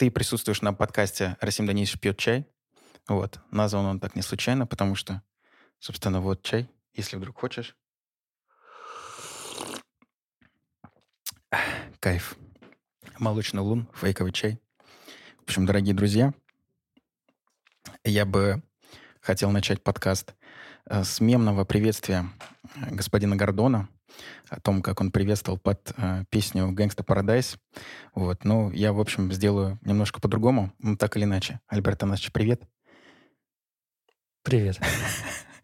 ты присутствуешь на подкасте «Расим Данисович пьет чай». Вот. Назван он так не случайно, потому что, собственно, вот чай, если вдруг хочешь. Кайф. Молочный лун, фейковый чай. В общем, дорогие друзья, я бы хотел начать подкаст э, с мемного приветствия господина Гордона о том, как он приветствовал под э, песню «Gangsta Paradise». Вот. Ну, я, в общем, сделаю немножко по-другому, ну, так или иначе. Альберт Анасович, привет. Привет.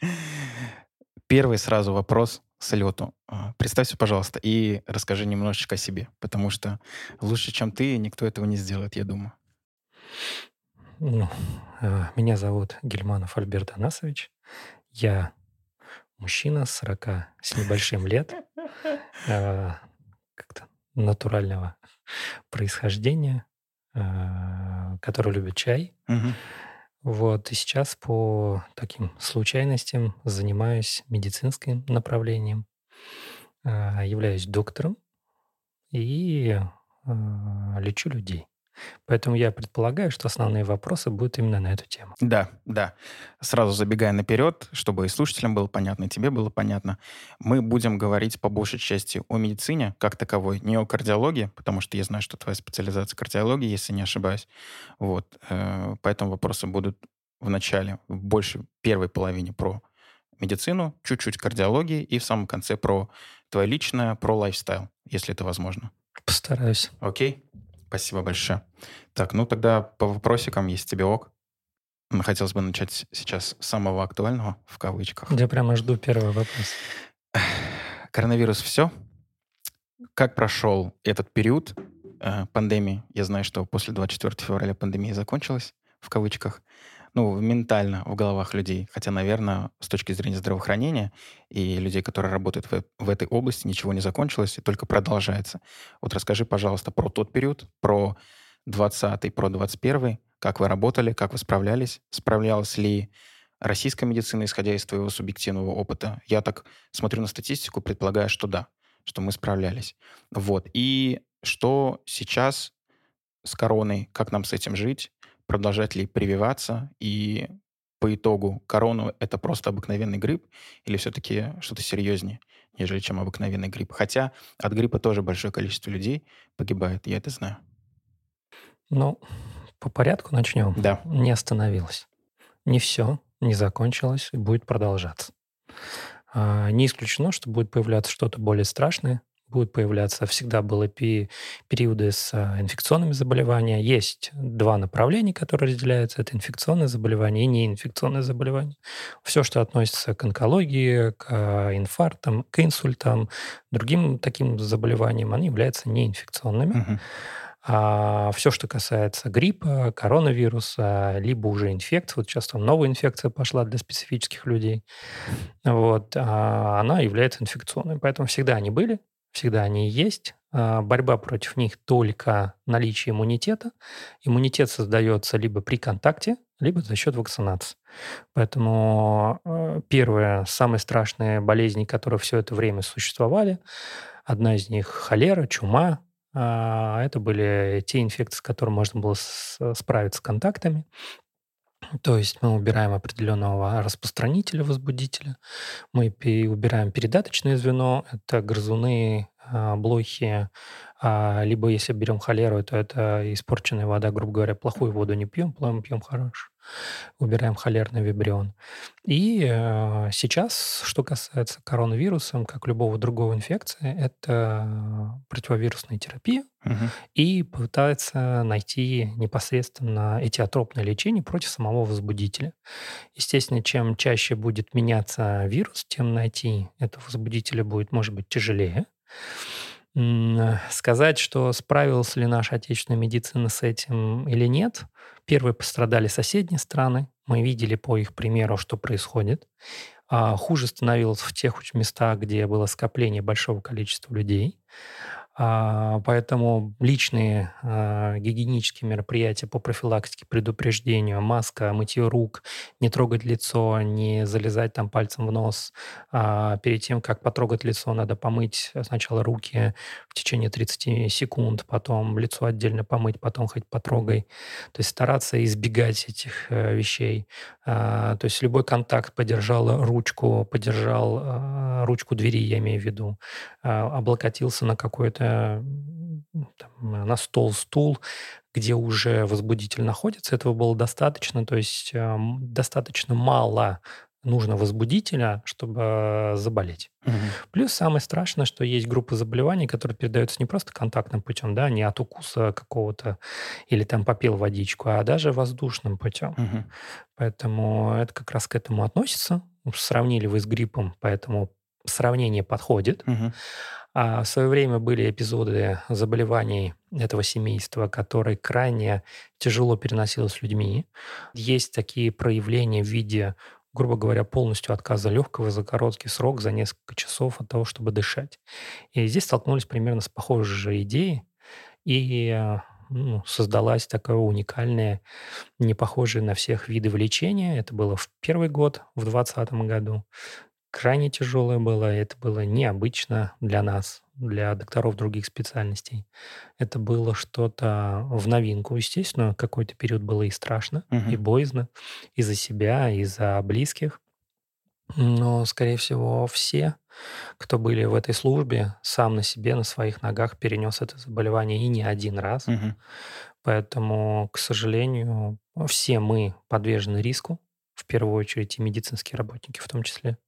Первый сразу вопрос с лету. А, представься, пожалуйста, и расскажи немножечко о себе, потому что лучше, чем ты, никто этого не сделает, я думаю. Ну, а, меня зовут Гельманов Альберт Анасович. Я мужчина 40 с небольшим лет, а, как-то натурального происхождения, который любит чай. Вот, и сейчас по таким случайностям занимаюсь медицинским направлением, а, являюсь доктором и лечу людей. Поэтому я предполагаю, что основные вопросы будут именно на эту тему. Да, да. Сразу забегая наперед, чтобы и слушателям было понятно, и тебе было понятно, мы будем говорить по большей части о медицине как таковой, не о кардиологии, потому что я знаю, что твоя специализация кардиология, если не ошибаюсь. Вот. э, Поэтому вопросы будут в начале, в большей первой половине про медицину, чуть-чуть кардиологии и в самом конце про твое личное, про лайфстайл, если это возможно. Постараюсь. Окей? Спасибо большое. Так, ну тогда по вопросикам, если тебе ок. Хотелось бы начать сейчас с самого актуального, в кавычках. Я прямо жду первый вопрос. Коронавирус все? Как прошел этот период э, пандемии? Я знаю, что после 24 февраля пандемия закончилась, в кавычках. Ну, ментально в головах людей. Хотя, наверное, с точки зрения здравоохранения и людей, которые работают в, в этой области, ничего не закончилось и только продолжается. Вот расскажи, пожалуйста, про тот период, про 20 про 21 как вы работали, как вы справлялись, справлялась ли российская медицина, исходя из твоего субъективного опыта. Я так смотрю на статистику, предполагаю, что да, что мы справлялись. Вот. И что сейчас с короной, как нам с этим жить, продолжать ли прививаться, и по итогу корону это просто обыкновенный грипп, или все-таки что-то серьезнее, нежели чем обыкновенный грипп. Хотя от гриппа тоже большое количество людей погибает, я это знаю. Ну, по порядку начнем. Да. Не остановилось. Не все, не закончилось и будет продолжаться. А, Не исключено, что будет появляться что-то более страшное, будут появляться, всегда были периоды с а, инфекционными заболеваниями. Есть два направления, которые разделяются. Это инфекционные заболевания и неинфекционные заболевания. Все, что относится к онкологии, к а, инфарктам, к инсультам, другим таким заболеваниям, они являются неинфекционными. Мгм. А все, что касается гриппа, коронавируса, либо уже инфекции, вот сейчас там новая инфекция пошла для специфических людей, вот, а, она является инфекционной. Поэтому всегда они были, всегда они есть. А, Борьба против них только наличие иммунитета. Иммунитет создается либо при контакте, либо за счет вакцинации. Поэтому э, первые, самые страшные болезни, которые все это время существовали, одна из них холера, чума, а, Это были те инфекции, с которыми можно было справиться с контактами. То есть мы убираем определенного распространителя, возбудителя, мы убираем передаточное звено, это грызуны, а, блохи, а, либо если берем холеру, то это испорченная вода, грубо говоря, плохую воду не пьем, пьем, пьем хорошую. Убираем холерный вибрион. И э, сейчас, что касается коронавируса, как любого другого инфекции, это противовирусная терапия, Мгм. и пытается найти непосредственно этиотропное лечение против самого возбудителя. Естественно, чем чаще будет меняться вирус, тем найти этого возбудителя будет, может быть, тяжелее. М, Сказать, что справилась ли наша отечественная медицина с этим или нет, первые пострадали соседние страны. Мы видели по их примеру, что происходит. А хуже становилось в тех местах, где было скопление большого количества людей. А, поэтому личные а, гигиенические мероприятия по профилактике, предупреждению, маска, мытье рук, не трогать лицо, не залезать там пальцем в нос. А, перед тем, как потрогать лицо, надо помыть сначала руки в течение 30 секунд, потом лицо отдельно помыть, потом хоть потрогай. То есть стараться избегать этих э, вещей. А, то есть любой контакт подержал ручку, подержал а, ручку двери, я имею в виду, а, облокотился на какой-то на стол, стул, где уже возбудитель находится, этого было достаточно, то есть э, достаточно мало нужно возбудителя, чтобы заболеть. Мгм. Плюс самое страшное, что есть группы заболеваний, которые передаются не просто контактным путем, да, не от укуса какого-то или там попил водичку, а даже воздушным путем. Мгм. Поэтому это как раз к этому относится. Сравнили вы с гриппом, поэтому сравнение подходит. Мгм. А в свое время были эпизоды заболеваний этого семейства, которые крайне тяжело переносилось людьми. Есть такие проявления в виде, грубо говоря, полностью отказа легкого за короткий срок, за несколько часов от того, чтобы дышать. И здесь столкнулись примерно с похожей же идеей, и э, ну, создалась такая уникальная, не похожая на всех виды лечения. Это было в первый год, в 2020 году крайне тяжелое было. Это было необычно для нас, для докторов других специальностей. Это было что-то в новинку. Естественно, какой-то период было и страшно, и боязно, и за себя, и за близких. Но, скорее всего, все, кто были в этой службе, сам на себе, на своих ногах перенес это заболевание и не один раз. Мгм. Поэтому, к сожалению, все мы подвержены риску, в первую очередь и медицинские работники в том числе.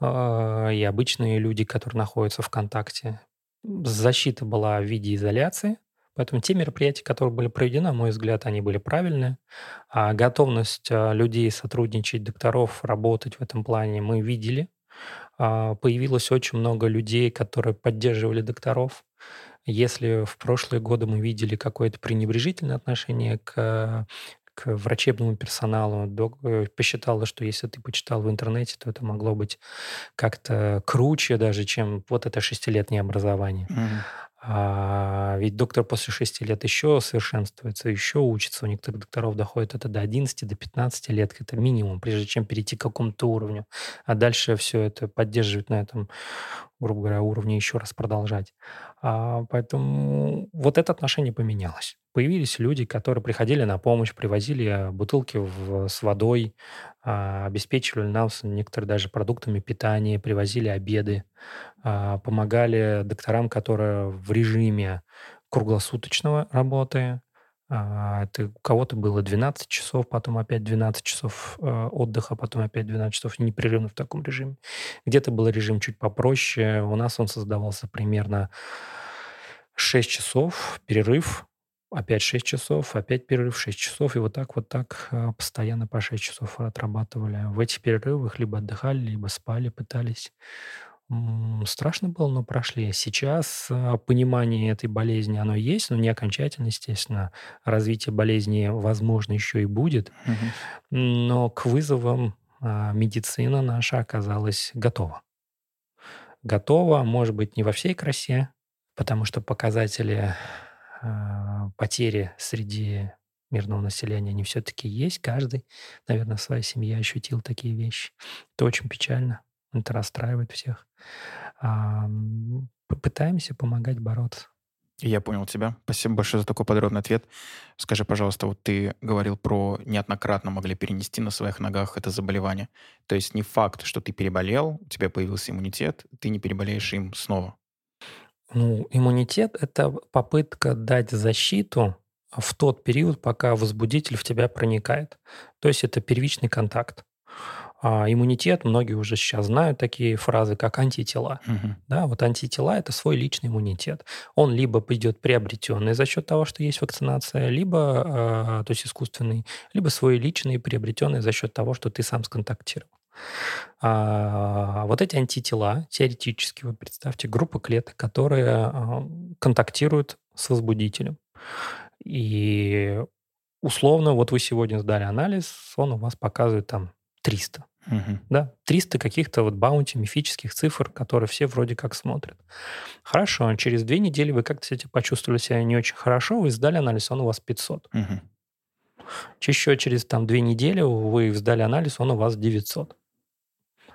А, и обычные люди, которые находятся в контакте. Защита была в виде изоляции, поэтому те мероприятия, которые были проведены, на мой взгляд, они были правильные. А готовность а, людей сотрудничать, докторов, работать в этом плане мы видели. А, появилось очень много людей, которые поддерживали докторов. Если в прошлые годы мы видели какое-то пренебрежительное отношение к к врачебному персоналу. Док э, посчитала, что если ты почитал в интернете, то это могло быть как-то круче даже, чем вот это шестилетнее образование. Мгм. А ведь доктор после шести лет еще совершенствуется, еще учится. У некоторых докторов доходит это до 11, до 15 лет. Это минимум, прежде чем перейти к какому-то уровню. А дальше все это поддерживать на этом, грубо говоря, уровне еще раз продолжать. А, поэтому вот это отношение поменялось. Появились люди, которые приходили на помощь, привозили бутылки в, с водой, а, обеспечивали нас некоторые даже продуктами питания, привозили обеды, а, помогали докторам, которые в режиме круглосуточного работы. А, это у кого-то было 12 часов, потом опять 12 часов а, отдыха, потом опять 12 часов непрерывно в таком режиме. Где-то был режим чуть попроще. У нас он создавался примерно 6 часов, перерыв, опять 6 часов, опять перерыв 6 часов, и вот так вот так а, постоянно по 6 часов отрабатывали. В этих перерывах либо отдыхали, либо спали, пытались. Страшно было, но прошли. Сейчас а, понимание этой болезни, оно есть, но не окончательно, естественно. Развитие болезни, возможно, еще и будет. Но к вызовам а, медицина наша оказалась готова. Готова, может быть, не во всей красе, потому что показатели а, потери среди мирного населения, они все-таки есть. Каждый, наверное, в своей семье ощутил такие вещи. Это очень печально. Это расстраивает всех. А, м, Пытаемся помогать бороться. Я понял тебя. Спасибо большое за такой подробный ответ. Скажи, пожалуйста, вот ты говорил про неоднократно могли перенести на своих ногах это заболевание. То есть не факт, что ты переболел, у тебя появился иммунитет, ты не переболеешь им снова. Ну, иммунитет– это попытка дать защиту в тот период, пока возбудитель в тебя проникает. То есть это первичный контакт. А иммунитет, многие уже сейчас знают такие фразы, как антитела. Мгм. Да, вот антитела– это свой личный иммунитет. Он либо идет приобретенный за счет того, что есть вакцинация, либо, а, то есть искусственный, либо свой личный приобретенный за счет того, что ты сам сконтактировал. А, вот эти антитела, теоретически, вот представьте, группа клеток, которые а, контактируют с возбудителем. И условно, вот вы сегодня сдали анализ, он у вас показывает там 300. Мгм. Да, 300 каких-то вот баунти, мифических цифр, которые все вроде как смотрят. Хорошо, через две недели вы как-то себя почувствовали себя не очень хорошо, вы сдали анализ, он у вас 500. Мгм. Еще через там две недели вы сдали анализ, он у вас 900.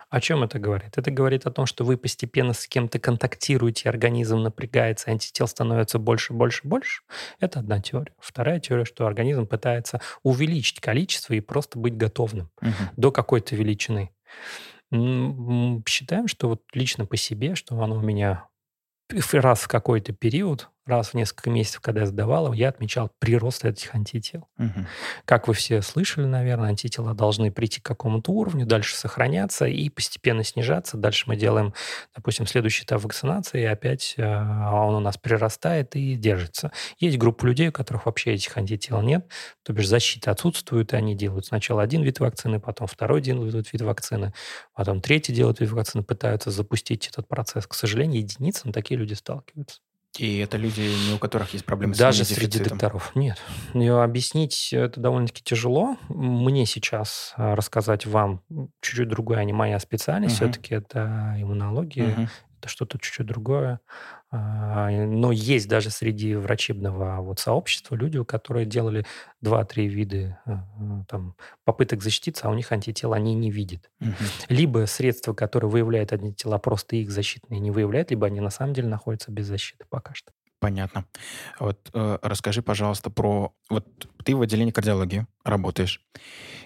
О чем это говорит? Это говорит о том, что вы постепенно с кем-то контактируете, организм напрягается, антител становится больше, больше, больше. Это одна теория. Вторая теория, что организм пытается увеличить количество и просто быть готовым Мгм. до какой-то величины. Считаем, что вот лично по себе, что оно у меня раз в какой-то период, раз в несколько месяцев, когда я сдавал, я отмечал прирост этих антител. Мгм. Как вы все слышали, наверное, антитела должны прийти к какому-то уровню, дальше сохраняться и постепенно снижаться. Дальше мы делаем, допустим, следующий этап вакцинации, и опять э, он у нас прирастает и держится. Есть группа людей, у которых вообще этих антител нет, то бишь защита отсутствует, и они делают сначала один вид вакцины, потом второй делают вид вакцины, потом третий делают вид вакцины, пытаются запустить этот процесс. К сожалению, единицам такие люди сталкиваются. И это люди, не у которых есть проблемы с Даже среди докторов. Нет. Её объяснить это довольно-таки тяжело. Мне сейчас а, рассказать вам чуть-чуть другое, а не моя специальность. Мгм. Все-таки это иммунология, Мгм. это что-то чуть-чуть другое. А, Но есть даже среди врачебного вот сообщества люди, которые делали 2-3 вида а, а, там, попыток защититься, а у них антител они не видят. Мгм. Либо средства, которые выявляют антитела, просто их защитные не выявляют, либо они на самом деле находятся без защиты пока что. Понятно. Вот э, расскажи, пожалуйста, про... Вот ты в отделении кардиологии работаешь.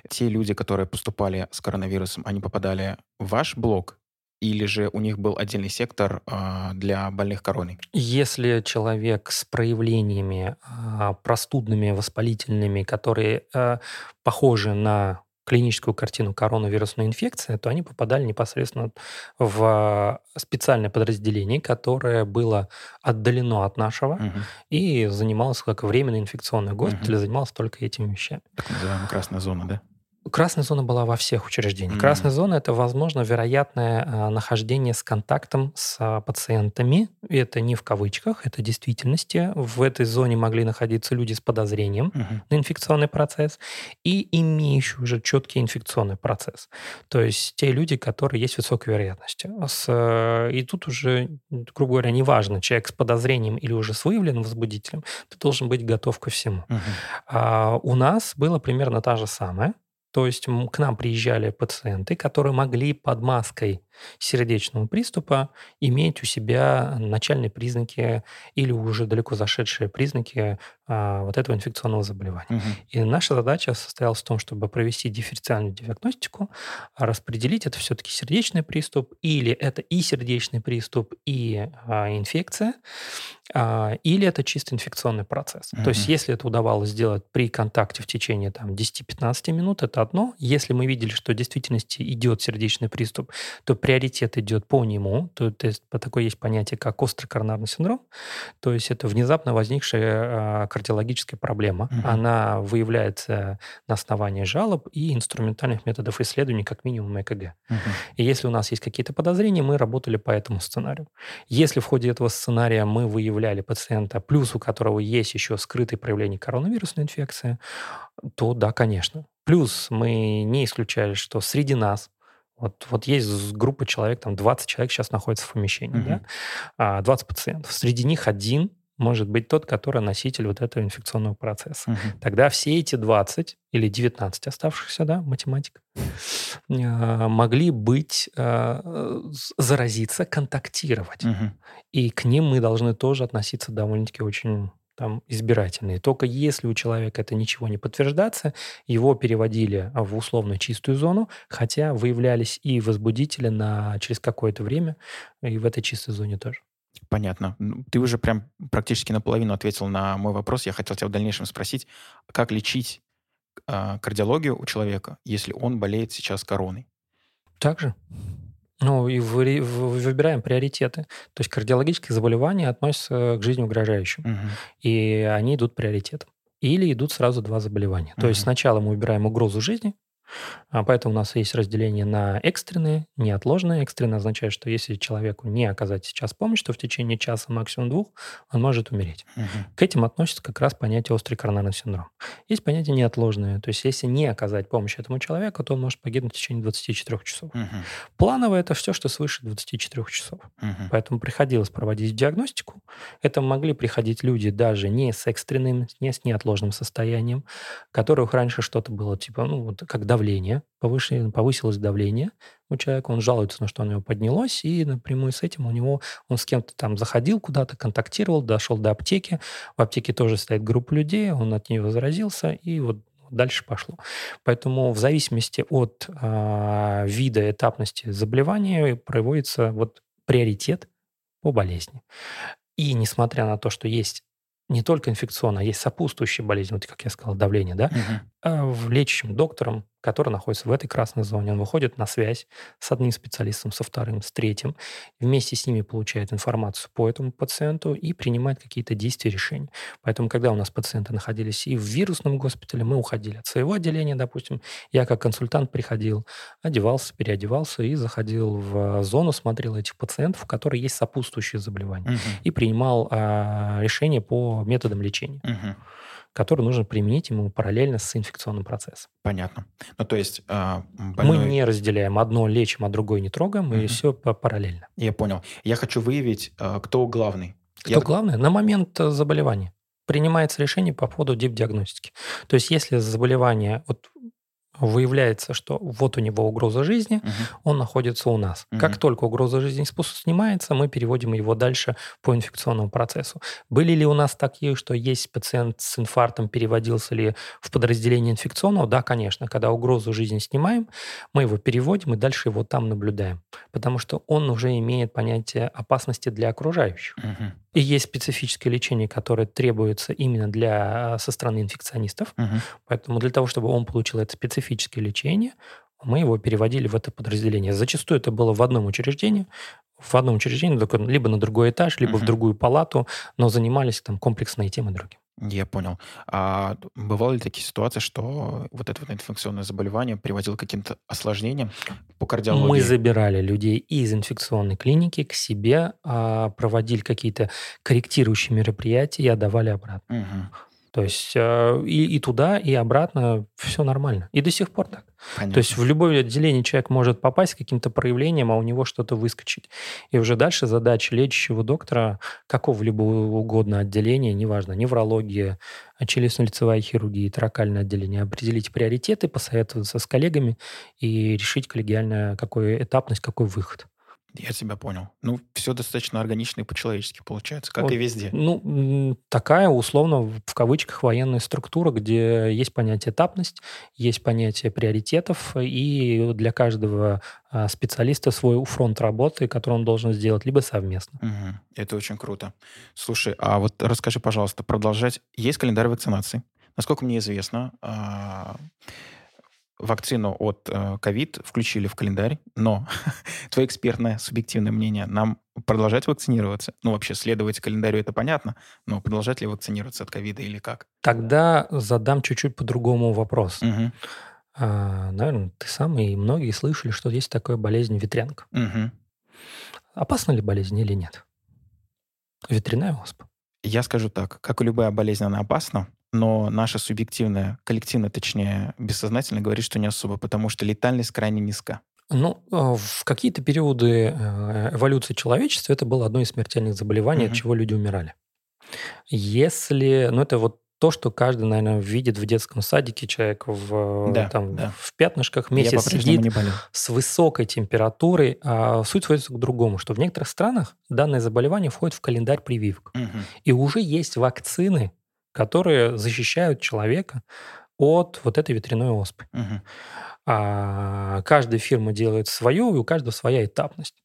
Те люди, которые поступали с коронавирусом, они попадали в ваш блок? Или же у них был отдельный сектор а, для больных короной? Если человек с проявлениями а, простудными, воспалительными, которые а, похожи на клиническую картину коронавирусной инфекции, то они попадали непосредственно в специальное подразделение, которое было отдалено от нашего Мгм. и занималось как временный инфекционный госпиталь, и занималось только этими вещами. Так называемая красная зона, да? Красная зона была во всех учреждениях. Мгм. Красная зона это, возможно, вероятное а, нахождение с контактом с а, пациентами. И Это не в кавычках, это действительности. В этой зоне могли находиться люди с подозрением Мгм. на инфекционный процесс и имеющие уже четкий инфекционный процесс. То есть те люди, которые есть высокой вероятностью. С, э, и тут уже, грубо говоря, неважно, человек с подозрением или уже с выявленным возбудителем, ты должен быть готов ко всему. Мгм. А у нас было примерно та же самая. То есть к нам приезжали пациенты, которые могли под маской сердечного приступа иметь у себя начальные признаки или уже далеко зашедшие признаки а, вот этого инфекционного заболевания. Мгм. И наша задача состоялась в том, чтобы провести дифференциальную диагностику, распределить, это все-таки сердечный приступ, или это и сердечный приступ, и а, инфекция, а, или это чисто инфекционный процесс. То есть если это удавалось сделать при контакте в течение там, 10-15 минут, это одно. Если мы видели, что в действительности идет сердечный приступ, то приоритет идет по нему. То, то есть по- такое есть понятие, как острый коронарный синдром. То есть это внезапно возникшая а, кардиологическая проблема. Мгм. Она выявляется на основании жалоб и инструментальных методов исследований, как минимум ЭКГ. Мгм. И если у нас есть какие-то подозрения, мы работали по этому сценарию. Если в ходе этого сценария мы выявляли пациента, плюс у которого есть еще скрытые проявления коронавирусной инфекции, то да, конечно. Плюс мы не исключали, что среди нас вот, вот есть группа человек, там 20 человек сейчас находится в помещении, Мгм. да, а, 20 пациентов. Среди них один может быть тот, который носитель вот этого инфекционного процесса. Мгм. Тогда все эти 20 или 19 оставшихся, да, математика, а, могли быть, а, заразиться, контактировать. Мгм. И к ним мы должны тоже относиться довольно-таки очень там избирательно. И только если у человека это ничего не подтверждается, его переводили в условно чистую зону, хотя выявлялись и возбудители на, через какое-то время и в этой чистой зоне тоже. Понятно. Ну, Ты уже прям практически наполовину ответил на мой вопрос. Я хотел тебя в дальнейшем спросить, как лечить а, кардиологию у человека, если он болеет сейчас короной? Также. Ну, и выбираем приоритеты. То есть кардиологические заболевания относятся к жизни угрожающим. Мгм. и они идут приоритетом. Или идут сразу два заболевания. То есть сначала мы выбираем угрозу жизни, поэтому у нас есть разделение на экстренные, неотложные. Экстренные означает, что если человеку не оказать сейчас помощь, то в течение часа, максимум двух, он может умереть. Мгм. К этим относится как раз понятие острый коронарный синдром. Есть понятие неотложное. То есть если не оказать помощь этому человеку, то он может погибнуть в течение 24 часов. Мгм. Плановое – это все, что свыше 24 часов. Мгм. Поэтому приходилось проводить диагностику. Это могли приходить люди даже не с экстренным, не с неотложным состоянием, которых раньше что-то было, типа, ну, вот как давление, повыше- повысилось давление у человека, он жалуется, на что у него поднялось, и напрямую с этим у него, он с кем-то там заходил куда-то, контактировал, дошел до аптеки, в аптеке тоже стоит группа людей, он от нее заразился, и вот дальше пошло. Поэтому в зависимости от а, вида этапности заболевания проводится вот приоритет по болезни. И несмотря на то, что есть не только инфекционная, есть сопутствующие болезни, вот как я сказал, давление, да, Мгм. А в лечащим доктором, который находится в этой красной зоне, он выходит на связь с одним специалистом, со вторым, с третьим, вместе с ними получает информацию по этому пациенту и принимает какие-то действия, решения. Поэтому, когда у нас пациенты находились и в вирусном госпитале, мы уходили от своего отделения, допустим, я как консультант приходил, одевался, переодевался и заходил в зону, смотрел этих пациентов, у которых есть сопутствующие заболевания, Мгм. и принимал а, решения по методам лечения, Мгм. Которые нужно применить ему параллельно с инфекционным процессом. Понятно. Ну, то есть Мы больной... не разделяем. Одно лечим, а другое не трогаем, Мгм. и все параллельно. Я понял. Я хочу выявить, а, кто главный. Что Я- главное, на момент э, заболевания принимается решение по поводу диагностики. То есть если заболевание, вот выявляется, что вот у него угроза жизни, Мгм. он находится у нас. Мгм. Как только угроза жизни снимается, мы переводим его дальше по инфекционному процессу. Были ли у нас такие, что есть пациент с инфарктом, переводился ли в подразделение инфекционного? Да, конечно. Когда угрозу жизни снимаем, мы его переводим и дальше его там наблюдаем. Потому что он уже имеет понятие опасности для окружающих. Мгм. И есть специфическое лечение, которое требуется именно для, со стороны инфекционистов. Мгм. Поэтому для того, чтобы он получил это специфическое лечение, мы его переводили в это подразделение. Зачастую это было в одном учреждении, в одном учреждении, либо на другой этаж, либо в Мгм. другую палату, но занимались там комплексно и тем, и другим. Я понял. А бывали ли такие ситуации, что вот это вот инфекционное заболевание приводило к каким-то осложнениям по кардиологии? Мы забирали людей из инфекционной клиники к себе, а, проводили какие-то корректирующие мероприятия и отдавали обратно. Мгм. То есть э, и, и туда, и обратно все нормально. И до сих пор так. Понятно. То есть в любое отделение человек может попасть с каким-то проявлением, а у него что-то выскочить. И уже дальше задача лечащего доктора какого-либо угодно отделения, неважно, неврология, челюстно-лицевая хирургия, таракальное отделение, определить приоритеты, посоветоваться с коллегами и решить коллегиально, какой этапность, какой выход. Я тебя понял. Ну, все достаточно органично и по-человечески получается, как Вот, и везде. Ну, такая, условно, в кавычках, военная структура, где есть понятие этапность, есть понятие приоритетов, и для каждого а, специалиста свой фронт работы, который он должен сделать, либо совместно. Мгм. Это очень круто. Слушай, а вот расскажи, пожалуйста, продолжать. Есть календарь вакцинации. Насколько мне известно, а, вакцину от э, ковид включили в календарь, но твое экспертное, субъективное мнение, нам продолжать вакцинироваться? Ну, вообще, следовать календарю, это понятно, но продолжать ли вакцинироваться от ковида или как? Тогда задам чуть-чуть по-другому вопрос. Мгм. наверное, ты сам и многие слышали, что есть такая болезнь ветрянка. Мгм. Опасна ли болезнь или нет? Ветряная оспа. Я скажу так, как и любая болезнь, она опасна, но наша субъективная, коллективно, точнее, бессознательно говорит, что не особо, потому что летальность крайне низка. Ну, э, в какие-то периоды э, эволюции человечества это было одно из смертельных заболеваний, от Мгм. чего люди умирали. Если, ну, это вот то, что каждый, наверное, видит в детском садике, человек в, Да, там, да. в пятнышках месяц сидит с высокой температурой. А суть сводится к другому, что в некоторых странах данное заболевание входит в календарь прививок. Мгм. И уже есть вакцины, которые защищают человека от вот этой ветряной оспы. Мгм. А каждая фирма делает свою, и у каждого своя этапность.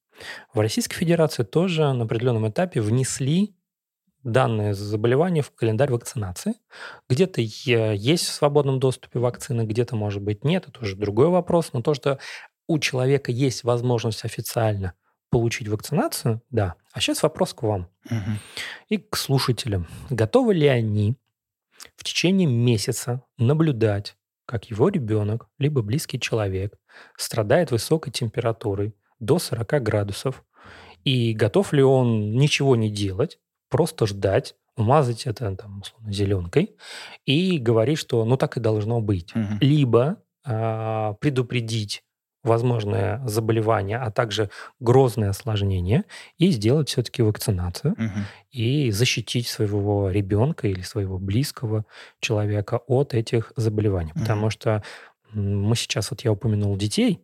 В Российской Федерации тоже на определенном этапе внесли данное заболевание в календарь вакцинации. Где-то есть в свободном доступе вакцины, где-то, может быть, нет. Это уже другой вопрос. Но то, что у человека есть возможность официально получить вакцинацию, да. А сейчас вопрос к вам Мгм. и к слушателям. Готовы ли они в течение месяца наблюдать как его ребенок, либо близкий человек, страдает высокой температурой до 40 градусов, и готов ли он ничего не делать, просто ждать, умазать это там, условно, зеленкой и говорить, что ну так и должно быть. Мгм. Либо а, предупредить возможное заболевание, а также грозное осложнение, и сделать все-таки вакцинацию Мгм. и защитить своего ребенка или своего близкого человека от этих заболеваний. Мгм. Потому что мы сейчас, вот я упомянул детей,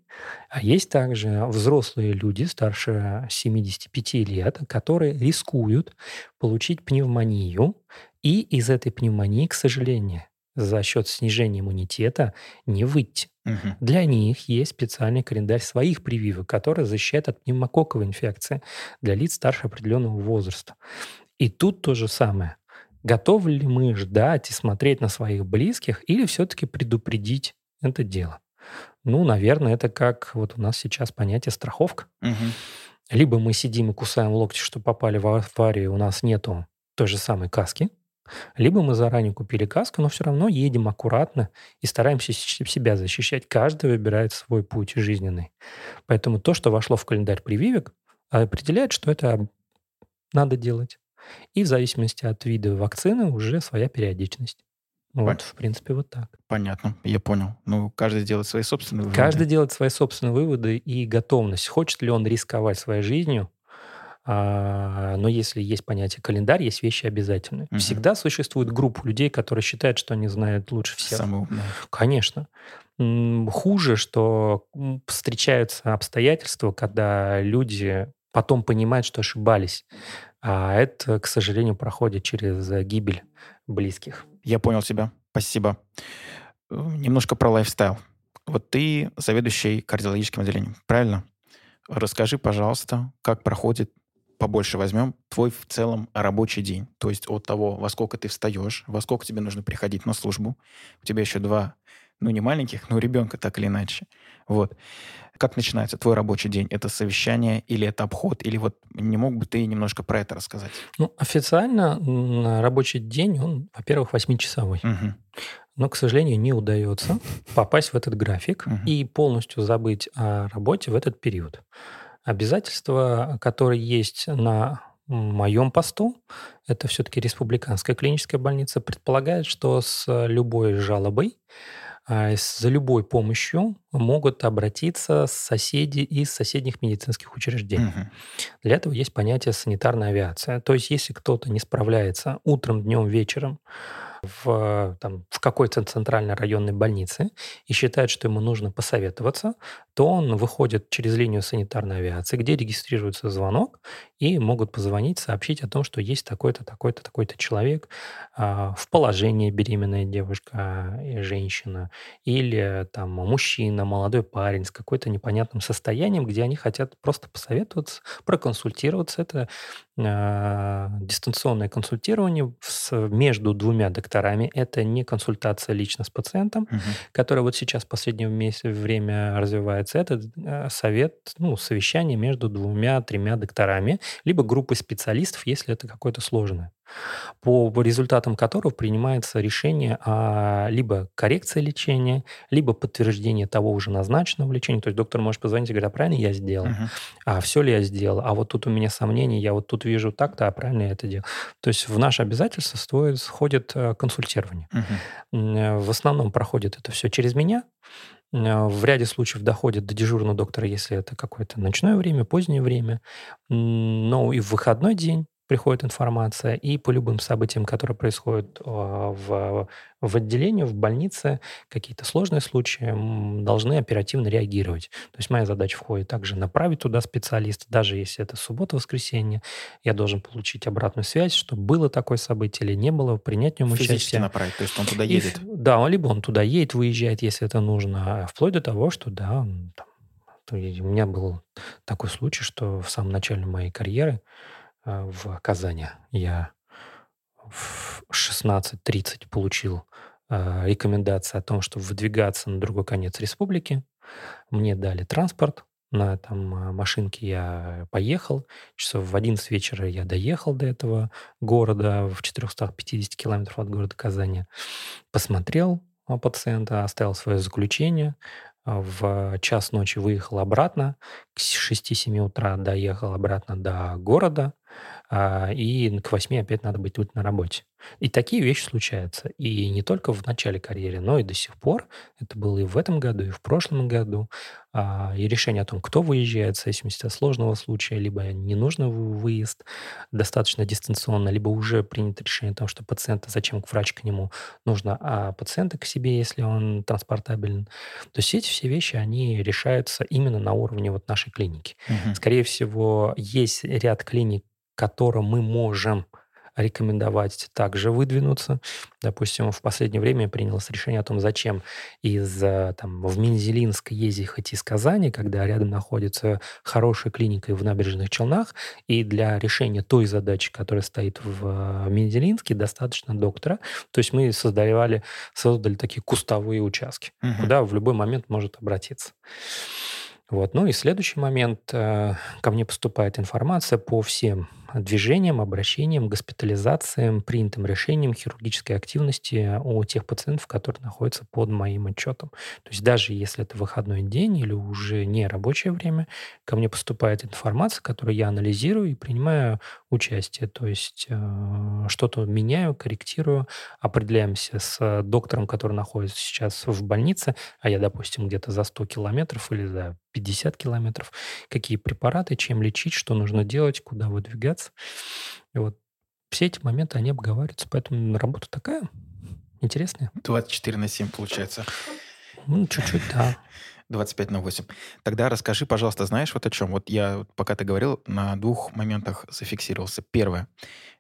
а есть также взрослые люди старше 75 лет, которые рискуют получить пневмонию, и из этой пневмонии, к сожалению, за счет снижения иммунитета не выйти. Мгм. Для них есть специальный календарь своих прививок, который защищает от пневмококковой инфекции для лиц старше определенного возраста. И тут то же самое. Готовы ли мы ждать и смотреть на своих близких или все-таки предупредить это дело? Ну, наверное, это как вот у нас сейчас понятие страховка. Мгм. Либо мы сидим и кусаем локти, что попали в аварию, у нас нету той же самой каски, либо мы заранее купили каску, но все равно едем аккуратно и стараемся себя защищать. Каждый выбирает свой путь жизненный. Поэтому то, что вошло в календарь прививок, определяет, что это надо делать. И в зависимости от вида вакцины уже своя периодичность. Вот, Пон- в принципе, вот так. Понятно, я понял. Ну, каждый делает свои собственные выводы. Каждый делает свои собственные выводы и готовность. Хочет ли он рисковать своей жизнью, но если есть понятие календарь, есть вещи обязательные. Мгм. Всегда существует группа людей, которые считают, что они знают лучше всех. Самые умные. Конечно. Хуже, что встречаются обстоятельства, когда люди потом понимают, что ошибались. А это, к сожалению, проходит через э, гибель близких. Я понял тебя. Спасибо. Немножко про лайфстайл. Вот ты заведующий кардиологическим отделением, правильно? Расскажи, пожалуйста, как проходит, побольше возьмем, твой в целом рабочий день. То есть от того, во сколько ты встаешь, во сколько тебе нужно приходить на службу. У тебя еще два, ну не маленьких, но ребенка так или иначе. Вот. Как начинается твой рабочий день? Это совещание или это обход? Или вот не мог бы ты немножко про это рассказать? Ну, официально рабочий день, он, во-первых, 8-часовой. Мгм. Но, к сожалению, не удается попасть в этот график Мгм. и полностью забыть о работе в этот период. Обязательства, которые есть на моем посту, это все-таки республиканская клиническая больница, предполагает, что с любой жалобой, а, с- за любой помощью могут обратиться соседи из соседних медицинских учреждений. Мгм. Для этого есть понятие санитарная авиация. То есть, если кто-то не справляется утром, днем, вечером в, там, в какой-то центральной районной больнице и считает, что ему нужно посоветоваться, то он выходит через линию санитарной авиации, где регистрируется звонок, и могут позвонить, сообщить о том, что есть такой-то, такой-то, такой-то человек а, в положении беременная девушка и женщина, или там мужчина, молодой парень с какой-то непонятным состоянием, где они хотят просто посоветоваться, проконсультироваться. Это а, дистанционное консультирование с- между двумя докторами. Это не консультация лично с пациентом, Мгм. которая вот сейчас в последнее время развивается. Это э, совет, ну, совещание между двумя-тремя докторами, либо группой специалистов, если это какое-то сложное по результатам которого принимается решение о либо коррекции лечения, либо подтверждение того уже назначенного лечения. То есть доктор может позвонить и говорить, а правильно я сделал? Мгм. А все ли я сделал? А вот тут у меня сомнения, я вот тут вижу так-то, а правильно я это делал? То есть в наше обязательство стоит, входит э, консультирование. Э, В основном проходит это все через меня. Э, В ряде случаев доходит до дежурного доктора, если это какое-то ночное время, позднее время. Но и в выходной день приходит информация, и по любым событиям, которые происходят а, в, в отделении, в больнице, какие-то сложные случаи, должны оперативно реагировать. То есть моя задача входит также направить туда специалиста, даже если это суббота, воскресенье, я должен получить обратную связь, что было такое событие или не было, принять в нем Физически участие. направить, то есть он туда И едет. ф- да, либо он туда едет, выезжает, если это нужно, а вплоть до того, что да, он там, и у меня был такой случай, что в самом начале моей карьеры в Казани я в 16.30 получил а, рекомендации о том, чтобы выдвигаться на другой конец республики. Мне дали транспорт, на там а, машинке я поехал. Часов в 11 вечера я доехал до этого города в 450 километров от города Казани посмотрел, пациента, оставил свое заключение, в час ночи выехал обратно, к 6-7 утра доехал обратно до города, и к 8 опять надо быть тут на работе. И такие вещи случаются. И не только в начале карьеры, но и до сих пор. Это было и в этом году, и в прошлом году. А, и решение о том, кто выезжает, в зависимости от сложного случая, либо не нужно выезд достаточно дистанционно, либо уже принято решение о том, что пациента, зачем врач к нему, нужно а пациента к себе, если он транспортабелен. То есть эти все вещи, они решаются именно на уровне вот нашей клиники. Мгм. Скорее всего, есть ряд клиник, которым мы можем рекомендовать также выдвинуться. Допустим, в последнее время принялось решение о том, зачем из э, там, в Мензелинск ездить из Казани, когда рядом находится хорошая клиника в набережных Челнах, и для решения той задачи, которая стоит в э, Мензелинске, достаточно доктора. То есть мы создавали, создали такие кустовые участки, Мгм. куда в любой момент может обратиться. Вот. Ну и следующий момент. э, Ко мне поступает информация по всем движениям, обращениям, госпитализациям, принятым решениям хирургической активности у тех пациентов, которые находятся под моим отчетом. То есть даже если это выходной день или уже не рабочее время, ко мне поступает информация, которую я анализирую и принимаю участие. То есть э, что-то меняю, корректирую, определяемся с доктором, который находится сейчас в больнице, а я, допустим, где-то за 100 километров или за 50 километров, какие препараты, чем лечить, что нужно делать, куда выдвигаться. И вот все эти моменты, они обговариваются, поэтому работа такая интересная. 24 на 7 получается. Ну, чуть-чуть, да. 25 на 8. Тогда расскажи, пожалуйста, знаешь вот о чем? Вот я, пока ты говорил, на двух моментах зафиксировался. Первое.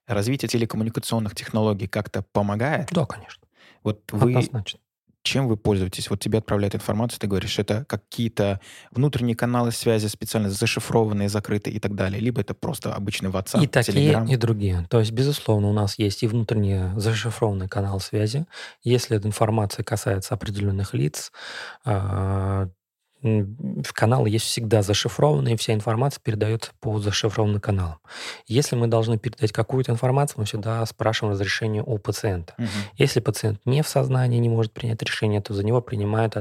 Развитие телекоммуникационных технологий как-то помогает? Да, конечно. Вот вы Однозначно. Чем вы пользуетесь? Вот тебе отправляют информацию, ты говоришь, это какие-то внутренние каналы связи специально зашифрованные, закрытые и так далее, либо это просто обычный WhatsApp, И такие, Telegram? и другие. То есть, безусловно, у нас есть и внутренний зашифрованный канал связи. Если эта информация касается определенных лиц, а, в каналы есть всегда зашифрованные, вся информация передается по зашифрованным каналам. Если мы должны передать какую-то информацию, мы всегда спрашиваем разрешение у пациента. Мгм, Если пациент не в сознании, не может принять решение, то за него принимает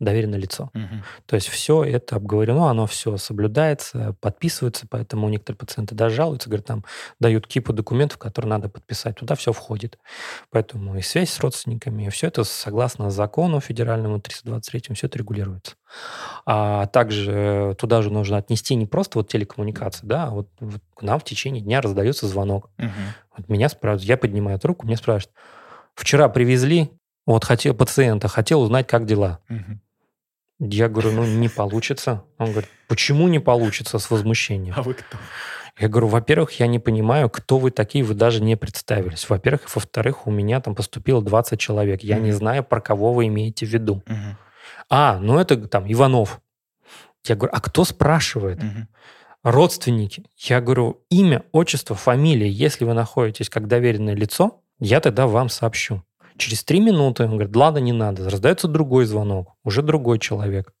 доверенное лицо. мгм. То есть все это обговорено, оно все соблюдается, подписывается, поэтому некоторые пациенты даже жалуются, говорят, там дают кипу документов, которые надо подписать, туда все входит. Поэтому и связь с родственниками, все это согласно закону федеральному 323, все это регулируется. А также туда же нужно отнести не просто вот телекоммуникации, да, а вот, вот к нам в течение дня раздается звонок. Мгм. Вот меня спрашивают, я поднимаю трубку, мне спрашивают, вчера привезли, вот хотел пациента, хотел узнать, как дела. Мгм. Я говорю, ну не получится. Он говорит, почему не получится с возмущением? А вы кто? Я говорю, во-первых, я не понимаю, кто вы такие, вы даже не представились. Во-первых, во-вторых, у меня там поступило 20 человек. Я не Мгм. знаю, про кого вы имеете в виду. Мгм. А, ну это там Иванов. Я говорю, а кто спрашивает? Мгм. Родственники. Я говорю, имя, отчество, фамилия. Если вы находитесь как доверенное лицо, я тогда вам сообщу. Через три минуты он говорит, ладно, не надо. Раздается другой звонок, уже другой человек.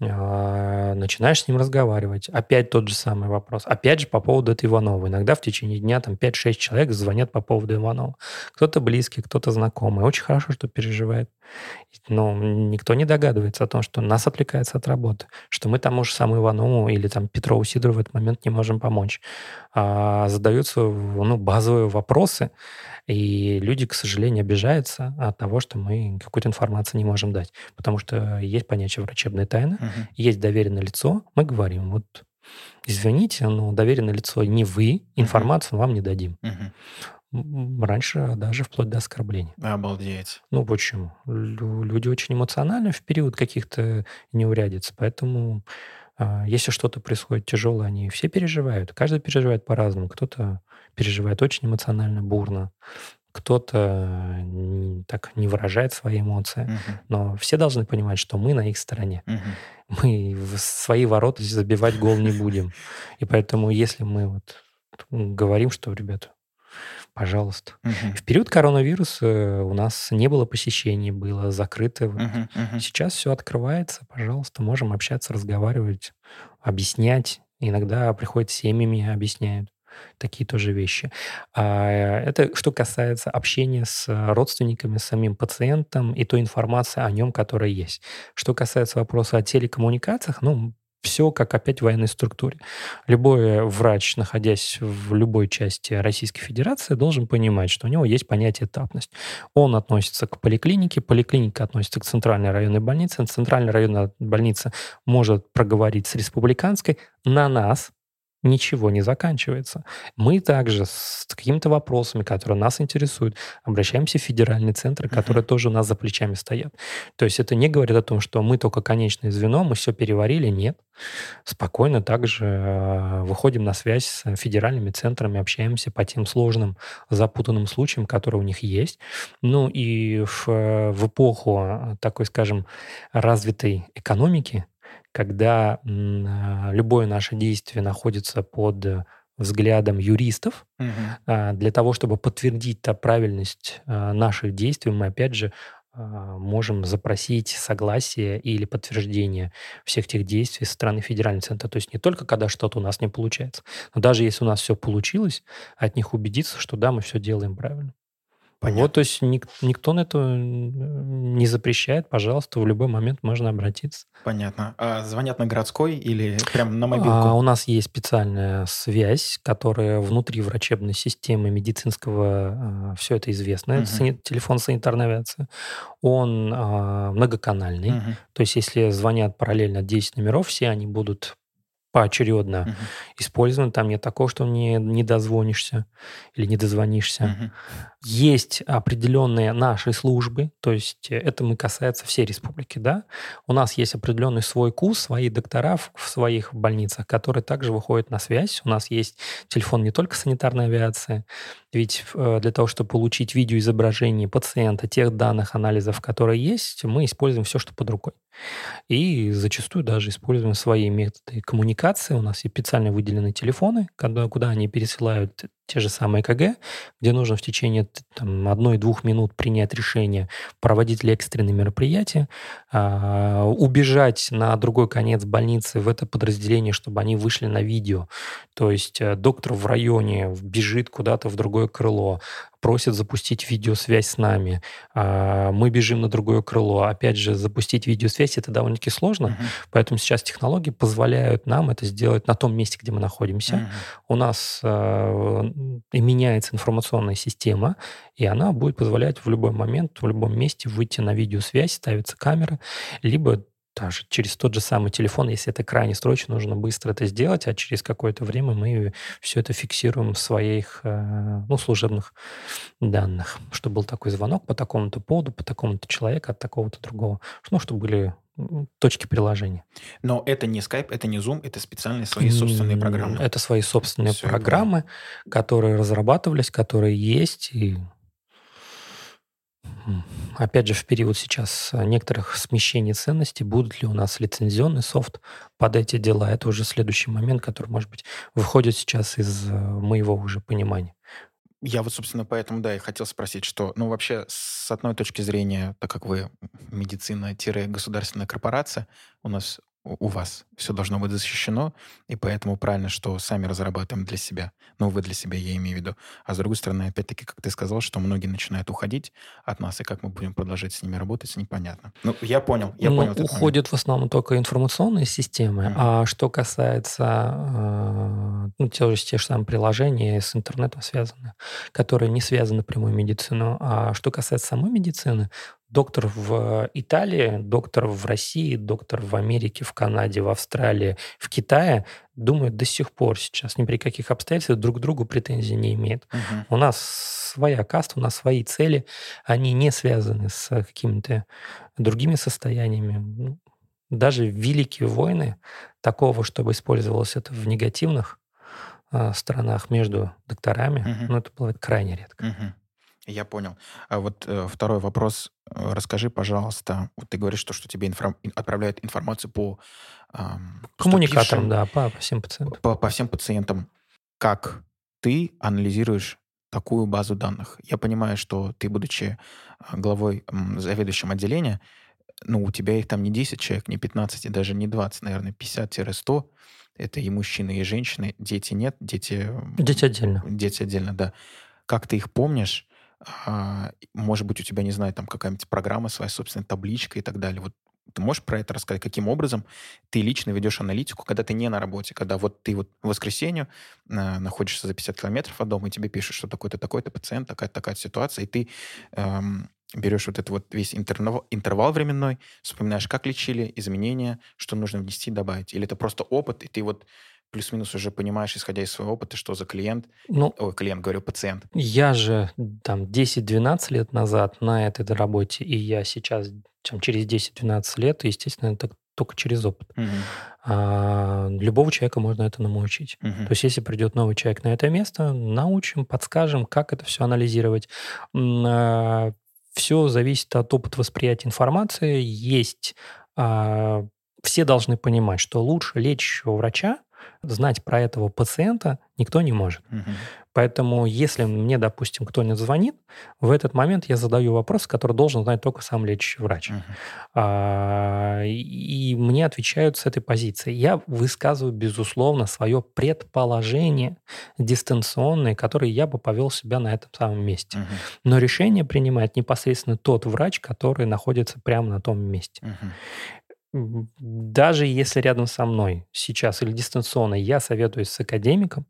А, Начинаешь с ним разговаривать. Опять тот же самый вопрос. Опять же по поводу этого Иванова. Иногда в течение дня там 5-6 человек звонят по поводу Иванова. Кто-то близкий, кто-то знакомый. Очень хорошо, что переживает. Но никто не догадывается о том, что нас отвлекается от работы, что мы тому же самому Иванову или там Петрову Сидору в этот момент не можем помочь. А задаются ну, базовые вопросы, и люди, к сожалению, обижаются от того, что мы какую-то информацию не можем дать. Потому что есть понятие врачебной тайны, Мгм. есть доверенное лицо, мы говорим, вот извините, но доверенное лицо не вы, информацию вам не дадим. Мгм. Раньше даже вплоть до оскорблений. Обалдеть. Ну почему? Лю- Люди очень эмоциональны в период каких-то неурядиц, поэтому а, если что-то происходит тяжелое, они все переживают. Каждый переживает по-разному. Кто-то переживает очень эмоционально, бурно, кто-то так не выражает свои эмоции. Мгм. Но все должны понимать, что мы на их стороне. Мгм. Мы в свои ворота забивать гол не будем. И поэтому, если мы вот говорим, что, ребята, пожалуйста. Мгм. В период коронавируса у нас не было посещений, было закрыто. Мгм. Мгм. Сейчас все открывается, пожалуйста, можем общаться, разговаривать, объяснять. Иногда приходят семьями, объясняют. такие тоже вещи. А, это что касается общения с родственниками, с самим пациентом и той информации о нем, которая есть. Что касается вопроса о телекоммуникациях, ну, все как опять в военной структуре. Любой врач, находясь в любой части Российской Федерации, должен понимать, что у него есть понятие этапность. Он относится к поликлинике, поликлиника относится к центральной районной больнице, центральная районная больница может проговорить с республиканской. На нас, ничего не заканчивается. Мы также с какими-то вопросами, которые нас интересуют, обращаемся в федеральный центр, которые uh-huh. тоже у нас за плечами стоят. То есть это не говорит о том, что мы только конечное звено, мы все переварили. Нет. Спокойно также э, выходим на связь с федеральными центрами, общаемся по тем сложным, запутанным случаям, которые у них есть. Ну и в, в эпоху такой, скажем, развитой экономики, когда а, любое наше действие находится под взглядом юристов, угу. для того, чтобы подтвердить правильность а, наших действий, мы опять же можем запросить согласие или подтверждение всех тех действий со стороны федерального центра. То есть не только когда что-то у нас не получается, но даже если у нас все получилось, от них убедиться, что да, мы все делаем правильно. Понятно. Вот, то есть ник- никто на это не запрещает, пожалуйста, в любой момент можно обратиться. Понятно. А звонят на городской или прям на мобилку? А, у нас есть специальная связь, которая внутри врачебной системы медицинского, а, все это известно, угу. это сани- телефон санитарной авиации. Он а, многоканальный, угу. то есть если звонят параллельно 10 номеров, все они будут поочередно угу. использованы. Там нет такого, что не, не дозвонишься или не дозвонишься. Угу. Есть определенные наши службы, то есть это мы касается всей республики, да. У нас есть определенный свой курс, свои доктора в, в своих больницах, которые также выходят на связь. У нас есть телефон не только санитарной авиации, ведь э, для того, чтобы получить видеоизображение пациента, тех данных, анализов, которые есть, мы используем все, что под рукой. И зачастую даже используем свои методы коммуникации. У нас есть специально выделенные телефоны, куда, куда они пересылают те же самые КГ, где нужно в течение там, одной-двух минут принять решение, проводить ли экстренные мероприятия, а, убежать на другой конец больницы в это подразделение, чтобы они вышли на видео. То есть э, доктор в районе бежит куда-то в другое крыло, просит запустить видеосвязь с нами. А, мы бежим на другое крыло. Опять же, запустить видеосвязь это довольно-таки сложно, uh-huh. поэтому сейчас технологии позволяют нам это сделать на том месте, где мы находимся. Uh-huh. У нас э, меняется информационная система, и она будет позволять в любой момент, в любом месте выйти на видеосвязь, ставится камера, либо даже через тот же самый телефон, если это крайне срочно, нужно быстро это сделать, а через какое-то время мы все это фиксируем в своих э, ну, служебных данных, что был такой звонок по такому-то поводу, по такому-то человеку от такого-то другого, ну, чтобы были точки приложения. Но это не Skype, это не Zoom, это специальные свои собственные программы. Это свои собственные Все программы, которые разрабатывались, которые есть, и Опять же, в период сейчас э, некоторых смещений ценностей, будут ли у нас лицензионный софт под эти дела, это уже следующий момент, который, может быть, выходит сейчас из э, моего уже понимания. Я вот, собственно, поэтому, да, и хотел спросить, что, ну, вообще, с одной точки зрения, так как вы медицина-государственная корпорация, у нас у вас все должно быть защищено, и поэтому правильно, что сами разрабатываем для себя. Ну, вы для себя, я имею в виду. А с другой стороны, опять-таки, как ты сказал, что многие начинают уходить от нас, и как мы будем продолжать с ними работать, непонятно. Ну, я понял, я ну, понял. Уходят в основном только информационные системы, mm-hmm. а что касается э, ну, те, же, те же самые приложения с интернетом связаны, которые не связаны напрямую медицину, а что касается самой медицины, доктор в Италии, доктор в России, доктор в Америке, в Канаде, в Австралии, в Китае думают до сих пор сейчас ни при каких обстоятельствах друг к другу претензий не имеют. Угу. У нас своя каста, у нас свои цели, они не связаны с какими-то другими состояниями. Ну, даже великие войны, такого, чтобы использовалось это в негативных э, странах между докторами, угу. ну, это бывает крайне редко. Угу. Я понял. А вот э, второй вопрос. Э, расскажи, пожалуйста, вот ты говоришь, что, что тебе информ... отправляют информацию по... Эм, Коммуникаторам, да, по, по всем пациентам. По, по всем пациентам. Как ты анализируешь такую базу данных? Я понимаю, что ты, будучи э, главой, заведующим отделения, ну, у тебя их там не 10 человек, не 15, и даже не 20, наверное, 50-100. это и мужчины, и женщины, дети нет, дети... Дети отдельно. Дети отдельно, да. Как ты их помнишь? А, может быть, у тебя, не знаю, там какая-нибудь программа, своя собственная табличка и так далее. Вот ты можешь про это рассказать? Каким образом ты лично ведешь аналитику, когда ты не на работе, когда вот ты вот в воскресенье э, находишься за 50 километров от дома, и тебе пишут, что такой-то, такой-то пациент, такая-то такая ситуация, и ты эм, берешь вот этот вот весь интервал, интервал временной, вспоминаешь, как лечили, изменения, что нужно внести, добавить. Или это просто опыт, и ты вот плюс-минус уже понимаешь, исходя из своего опыта, что за клиент, ну, ой, клиент, говорю, пациент. Я же там 10-12 лет назад на этой работе, и я сейчас чем через 10-12 лет, естественно, это только через опыт. Угу. А, любого человека можно этому научить. Угу. То есть, если придет новый человек на это место, научим, подскажем, как это все анализировать. А, все зависит от опыта восприятия информации. Есть а, все должны понимать, что лучше лечащего врача знать про этого пациента никто не может. Угу. Поэтому, если мне, допустим, кто-нибудь звонит, в этот момент я задаю вопрос, который должен знать только сам лечащий врач. Uh-huh. А, и мне отвечают с этой позиции. Я высказываю, безусловно, свое предположение дистанционное, которое я бы повел себя на этом самом месте. Uh-huh. Но решение принимает непосредственно тот врач, который находится прямо на том месте. Uh-huh даже если рядом со мной сейчас или дистанционно я советуюсь с академиком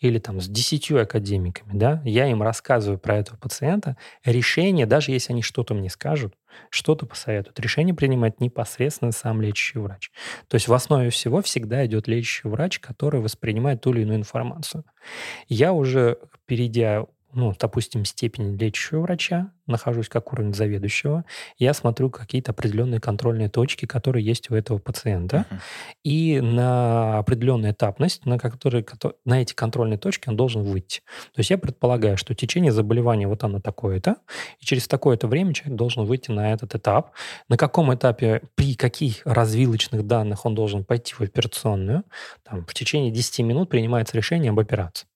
или там с десятью академиками, да, я им рассказываю про этого пациента, решение, даже если они что-то мне скажут, что-то посоветуют, решение принимает непосредственно сам лечащий врач. То есть в основе всего всегда идет лечащий врач, который воспринимает ту или иную информацию. Я уже, перейдя ну, допустим, степень лечащего врача, нахожусь как уровень заведующего, я смотрю какие-то определенные контрольные точки, которые есть у этого пациента, uh-huh. и на определенную этапность, на, который, на эти контрольные точки он должен выйти. То есть я предполагаю, что течение заболевания вот оно такое-то, и через такое-то время человек должен выйти на этот этап. На каком этапе, при каких развилочных данных он должен пойти в операционную, там, в течение 10 минут принимается решение об операции.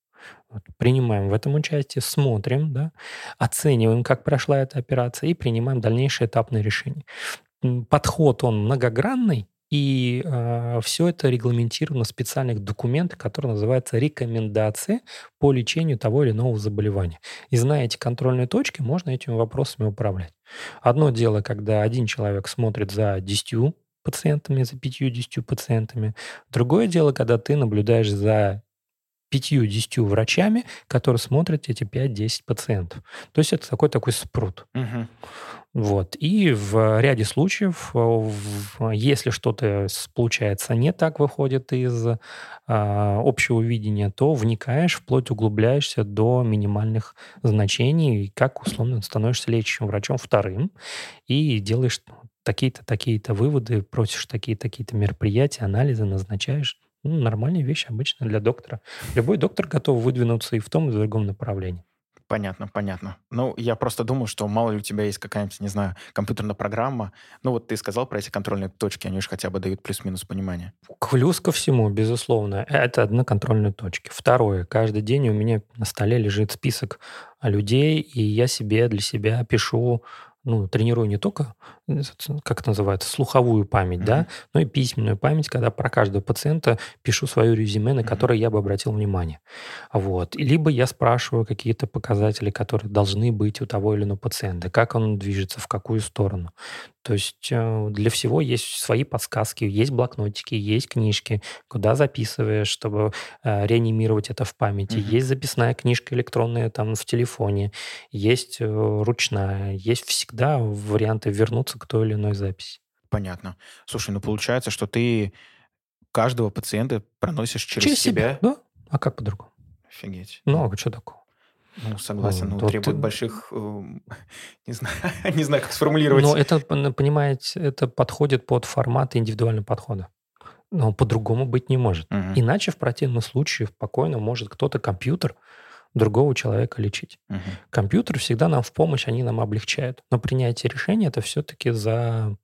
Принимаем в этом участие, смотрим, да, оцениваем, как прошла эта операция и принимаем дальнейшее этапное решение. Подход, он многогранный, и э, все это регламентировано в специальных документах, которые называются рекомендации по лечению того или иного заболевания. И зная эти контрольные точки, можно этими вопросами управлять. Одно дело, когда один человек смотрит за 10 пациентами, за 5-10 пациентами. Другое дело, когда ты наблюдаешь за пятью-десятью врачами, которые смотрят эти 5-10 пациентов. То есть это такой такой спрут. Угу. Вот. И в ряде случаев, э, если что-то получается не так, выходит из э, общего видения, то вникаешь, вплоть углубляешься до минимальных значений, как условно становишься лечащим врачом вторым и делаешь такие-то, такие-то выводы, просишь такие-то, такие-то мероприятия, анализы, назначаешь. Ну, нормальная вещь обычно для доктора. Любой доктор готов выдвинуться и в том, и в другом направлении. Понятно, понятно. Ну, я просто думаю, что мало ли у тебя есть какая-нибудь, не знаю, компьютерная программа. Ну, вот ты сказал про эти контрольные точки, они же хотя бы дают плюс-минус понимание. Плюс ко всему, безусловно, это одна контрольная точка. Второе, каждый день у меня на столе лежит список людей, и я себе для себя пишу ну, тренирую не только, как это называется, слуховую память, mm-hmm. да, но и письменную память, когда про каждого пациента пишу свое резюме, на которое mm-hmm. я бы обратил внимание. Вот. Либо я спрашиваю какие-то показатели, которые должны быть у того или иного пациента, как он движется, в какую сторону. То есть э, для всего есть свои подсказки, есть блокнотики, есть книжки, куда записываешь, чтобы э, реанимировать это в памяти. Mm-hmm. Есть записная книжка электронная там в телефоне, есть э, ручная, есть всегда варианты вернуться к той или иной записи. Понятно. Слушай, ну получается, что ты каждого пациента проносишь через, через себя. себя. Да. А как по-другому? Офигеть. Ну, а что такого? Ну, согласен, но требует ты... больших, э, не знаю, не знаю, как сформулировать. Но это, понимаете, это подходит под формат индивидуального подхода. Но по-другому быть не может. Угу. Иначе в противном случае спокойно может кто-то компьютер другого человека лечить. Угу. Компьютер всегда нам в помощь, они нам облегчают. Но принятие решения это все-таки за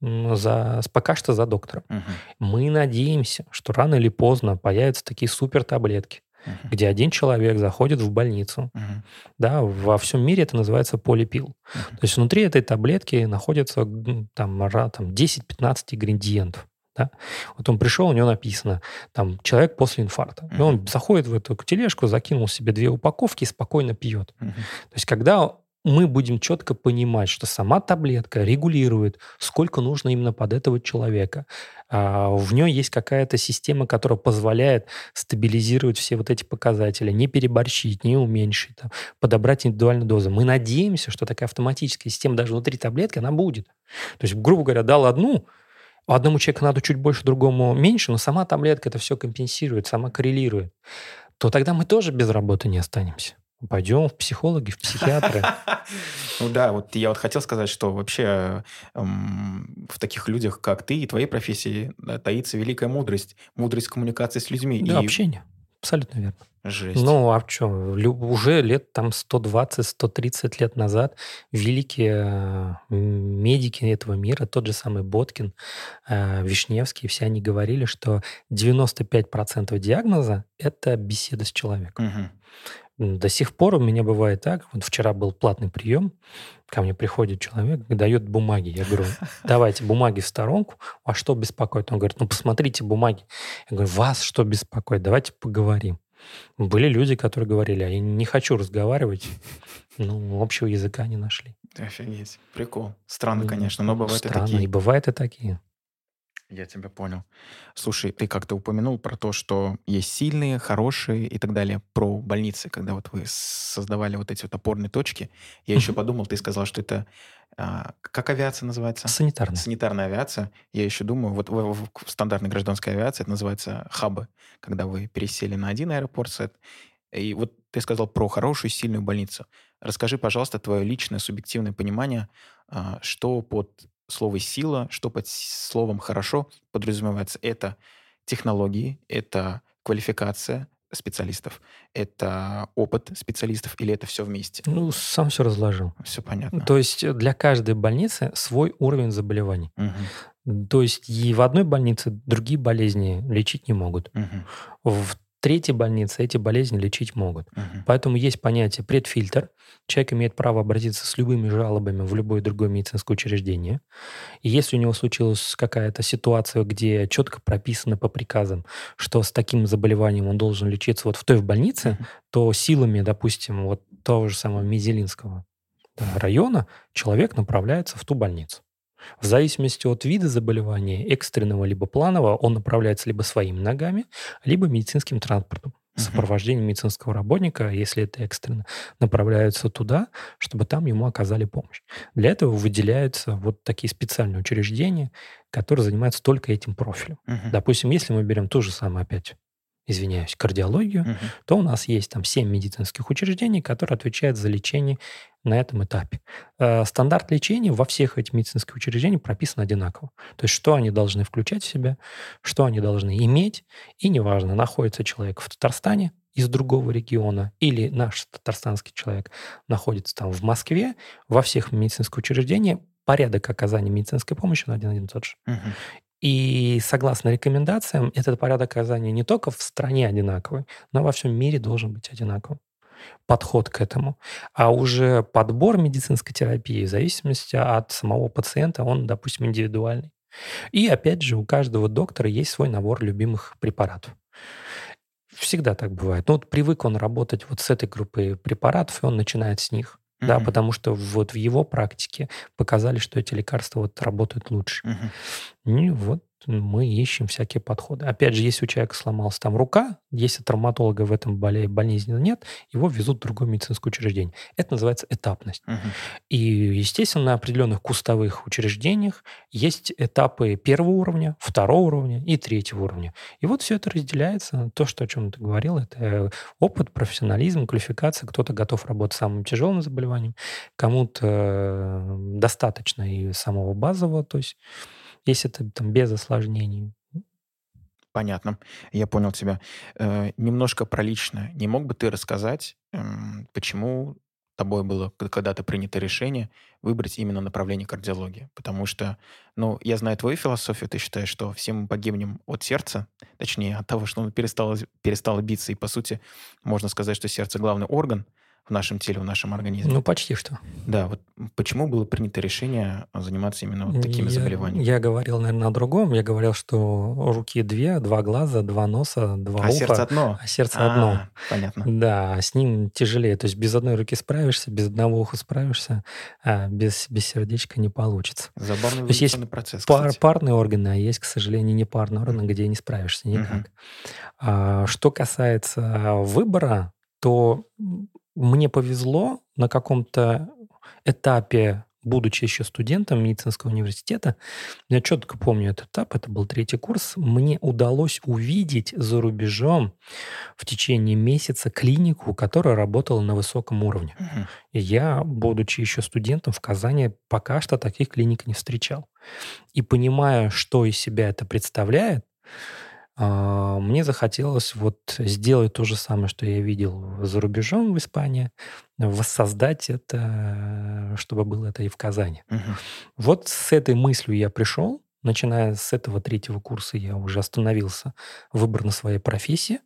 за, пока что за доктором. Угу. Мы надеемся, что рано или поздно появятся такие супер таблетки, uh-huh. где один человек заходит в больницу. Uh-huh. Да, во всем мире это называется полипил. Uh-huh. То есть внутри этой таблетки находится там, там 10-15 ингредиентов. Да? Вот он пришел, у него написано, там, человек после инфаркта. И он заходит в эту тележку, закинул себе две упаковки и спокойно пьет. То есть, когда мы будем четко понимать, что сама таблетка регулирует, сколько нужно именно под этого человека. А в ней есть какая-то система, которая позволяет стабилизировать все вот эти показатели, не переборщить, не уменьшить, там, подобрать индивидуальную дозу. Мы надеемся, что такая автоматическая система даже внутри таблетки, она будет. То есть, грубо говоря, дал одну, одному человеку надо чуть больше, другому меньше, но сама таблетка это все компенсирует, сама коррелирует, то тогда мы тоже без работы не останемся. Пойдем в психологи, в психиатры. Ну да, вот я вот хотел сказать, что вообще эм, в таких людях, как ты и твоей профессии, таится великая мудрость. Мудрость коммуникации с людьми. Да, общение. Абсолютно верно. Жесть. Ну, а что, уже лет там 120-130 лет назад великие э, медики этого мира, тот же самый Боткин, э, Вишневский, все они говорили, что 95% диагноза – это беседа с человеком. Угу. До сих пор у меня бывает так. Вот вчера был платный прием, ко мне приходит человек дает бумаги. Я говорю, давайте бумаги в сторонку. А что беспокоит? Он говорит, ну посмотрите бумаги. Я говорю, вас что беспокоит? Давайте поговорим. Были люди, которые говорили, а я не хочу разговаривать. Ну, общего языка не нашли. Офигеть. Прикол. Странно, конечно, но бывают Странно, и такие. и бывают и такие. Я тебя понял. Слушай, ты как-то упомянул про то, что есть сильные, хорошие и так далее, про больницы, когда вот вы создавали вот эти вот опорные точки. Я еще подумал, ты сказал, что это а, как авиация называется? Санитарная. Санитарная авиация. Я еще думаю, вот в, в, в стандартной гражданской авиации это называется хабы, когда вы пересели на один аэропорт, и вот ты сказал про хорошую, сильную больницу. Расскажи, пожалуйста, твое личное субъективное понимание, а, что под слово «сила», что под словом «хорошо» подразумевается. Это технологии, это квалификация специалистов, это опыт специалистов или это все вместе? Ну, сам все разложил. Все понятно. То есть для каждой больницы свой уровень заболеваний. Угу. То есть и в одной больнице другие болезни лечить не могут. Угу. В третьей больнице эти болезни лечить могут. Угу. Поэтому есть понятие предфильтр. Человек имеет право обратиться с любыми жалобами в любое другое медицинское учреждение. И если у него случилась какая-то ситуация, где четко прописано по приказам, что с таким заболеванием он должен лечиться вот в той в больнице, угу. то силами, допустим, вот того же самого Мизелинского района человек направляется в ту больницу. В зависимости от вида заболевания, экстренного либо планового, он направляется либо своими ногами, либо медицинским транспортом. Сопровождение медицинского работника, если это экстренно, направляются туда, чтобы там ему оказали помощь. Для этого выделяются вот такие специальные учреждения, которые занимаются только этим профилем. Допустим, если мы берем ту же самую опять извиняюсь, кардиологию, угу. то у нас есть там 7 медицинских учреждений, которые отвечают за лечение на этом этапе. Э, стандарт лечения во всех этих медицинских учреждениях прописан одинаково. То есть что они должны включать в себя, что они должны иметь, и неважно, находится человек в Татарстане, из другого региона, или наш татарстанский человек находится там в Москве, во всех медицинских учреждениях порядок оказания медицинской помощи он один и тот же. Угу. И согласно рекомендациям, этот порядок оказания не только в стране одинаковый, но во всем мире должен быть одинаковым подход к этому. А уже подбор медицинской терапии в зависимости от самого пациента, он, допустим, индивидуальный. И опять же, у каждого доктора есть свой набор любимых препаратов. Всегда так бывает. Ну, вот привык он работать вот с этой группой препаратов, и он начинает с них. Mm-hmm. Да, потому что вот в его практике показали, что эти лекарства вот работают лучше. Mm-hmm. И вот мы ищем всякие подходы. Опять же, если у человека сломалась там рука, если травматолога в этом боле, болезни нет, его везут в другое медицинское учреждение. Это называется этапность. Угу. И, естественно, на определенных кустовых учреждениях есть этапы первого уровня, второго уровня и третьего уровня. И вот все это разделяется. То, что, о чем ты говорил, это опыт, профессионализм, квалификация. Кто-то готов работать с самым тяжелым заболеванием, кому-то э, достаточно и самого базового, то есть если это там без осложнений. Понятно. Я понял тебя. Э, немножко про личное. Не мог бы ты рассказать, э, почему тобой было когда-то принято решение выбрать именно направление кардиологии? Потому что, ну, я знаю твою философию, ты считаешь, что все мы погибнем от сердца, точнее, от того, что оно перестало, перестало биться, и, по сути, можно сказать, что сердце главный орган, в нашем теле, в нашем организме. Ну, почти что. Да, вот почему было принято решение заниматься именно вот такими я, заболеваниями? Я говорил, наверное, о другом. Я говорил, что руки две, два глаза, два носа, два а уха. сердце одно? А сердце а, одно. Понятно. Да, с ним тяжелее. То есть без одной руки справишься, без одного уха справишься, а без, без сердечка не получится. Забавный То есть есть процесс, пар, парные органы, а есть, к сожалению, не парные органы, где не справишься никак. Угу. А, что касается выбора, то мне повезло на каком-то этапе, будучи еще студентом медицинского университета, я четко помню этот этап, это был третий курс, мне удалось увидеть за рубежом в течение месяца клинику, которая работала на высоком уровне. Угу. И я, будучи еще студентом в Казани, пока что таких клиник не встречал. И понимая, что из себя это представляет, мне захотелось вот сделать то же самое, что я видел за рубежом в Испании, воссоздать это, чтобы было это и в Казани. Угу. Вот с этой мыслью я пришел, начиная с этого третьего курса я уже остановился выбор на своей профессии,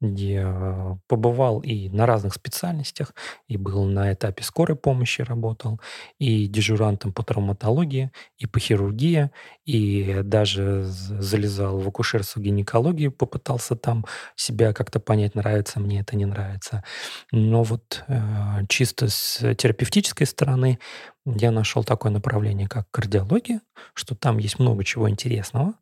где э, побывал и на разных специальностях, и был на этапе скорой помощи работал, и дежурантом по травматологии, и по хирургии, и даже залезал в акушерство гинекологии, попытался там себя как-то понять, нравится мне это, не нравится. Но вот э, чисто с терапевтической стороны я нашел такое направление, как кардиология, что там есть много чего интересного,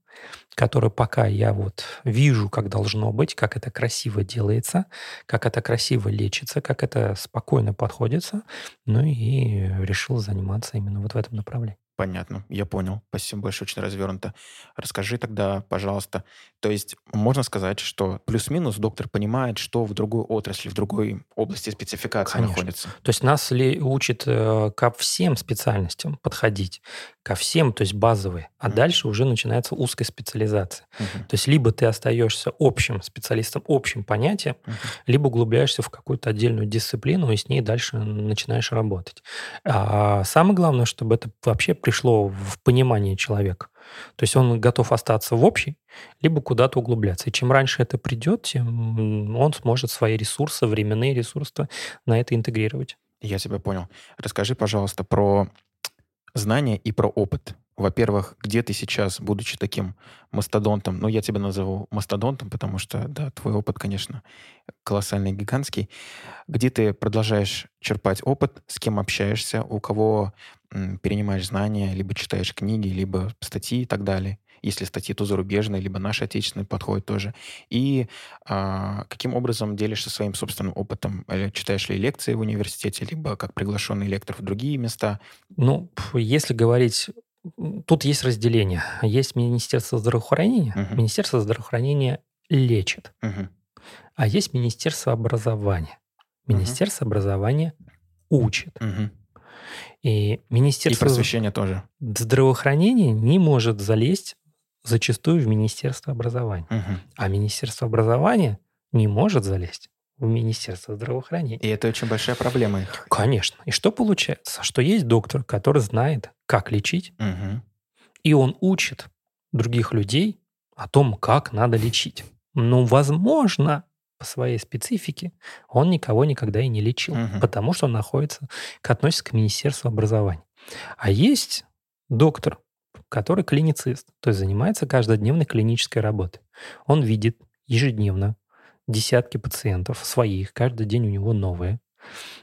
которое пока я вот вижу, как должно быть, как это красиво делается, как это красиво лечится, как это спокойно подходится, ну и решил заниматься именно вот в этом направлении. Понятно, я понял. Спасибо большое, очень развернуто. Расскажи тогда, пожалуйста, то есть можно сказать, что плюс-минус доктор понимает, что в другой отрасли, в другой области спецификации Конечно. находится? То есть нас ли учат э, ко всем специальностям подходить, ко всем, то есть базовые, а mm-hmm. дальше уже начинается узкая специализация. Mm-hmm. То есть либо ты остаешься общим специалистом, общим понятием, mm-hmm. либо углубляешься в какую-то отдельную дисциплину и с ней дальше начинаешь работать. А самое главное, чтобы это вообще пришло в понимание человека. То есть он готов остаться в общей, либо куда-то углубляться. И чем раньше это придет, тем он сможет свои ресурсы, временные ресурсы на это интегрировать. Я тебя понял. Расскажи, пожалуйста, про знания и про опыт. Во-первых, где ты сейчас, будучи таким мастодонтом, ну, я тебя назову мастодонтом, потому что, да, твой опыт, конечно, колоссальный, гигантский. Где ты продолжаешь черпать опыт, с кем общаешься, у кого перенимаешь знания, либо читаешь книги, либо статьи и так далее. Если статьи, то зарубежные, либо наши отечественные подходят тоже. И а, каким образом делишься своим собственным опытом? Читаешь ли лекции в университете, либо как приглашенный лектор в другие места? Ну, если говорить Тут есть разделение. Есть Министерство здравоохранения. Uh-huh. Министерство здравоохранения лечит. Uh-huh. А есть Министерство образования. Министерство uh-huh. образования учит. Uh-huh. И Министерство... И просвещение тоже. Здравоохранения не может залезть зачастую в Министерство образования. Угу. А Министерство образования не может залезть в Министерство здравоохранения. И это очень большая проблема их. Конечно. И что получается? Что есть доктор, который знает, как лечить, угу. и он учит других людей о том, как надо лечить. Ну, возможно, по своей специфике он никого никогда и не лечил, угу. потому что он находится, относится к Министерству образования. А есть доктор, который клиницист, то есть занимается каждодневной клинической работой. Он видит ежедневно десятки пациентов своих, каждый день у него новые.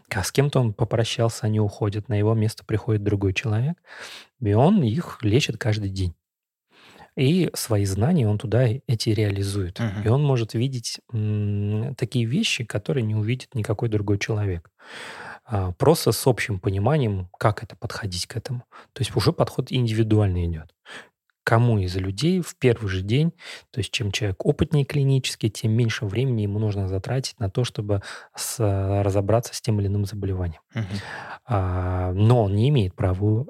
А с кем-то он попрощался, они уходят, на его место приходит другой человек, и он их лечит каждый день. И свои знания он туда эти реализует. Uh-huh. И он может видеть м, такие вещи, которые не увидит никакой другой человек. А, просто с общим пониманием, как это подходить к этому. То есть уже подход индивидуальный идет. Кому из людей в первый же день, то есть чем человек опытнее клинически, тем меньше времени ему нужно затратить на то, чтобы с, разобраться с тем или иным заболеванием. Uh-huh. А, но он не имеет права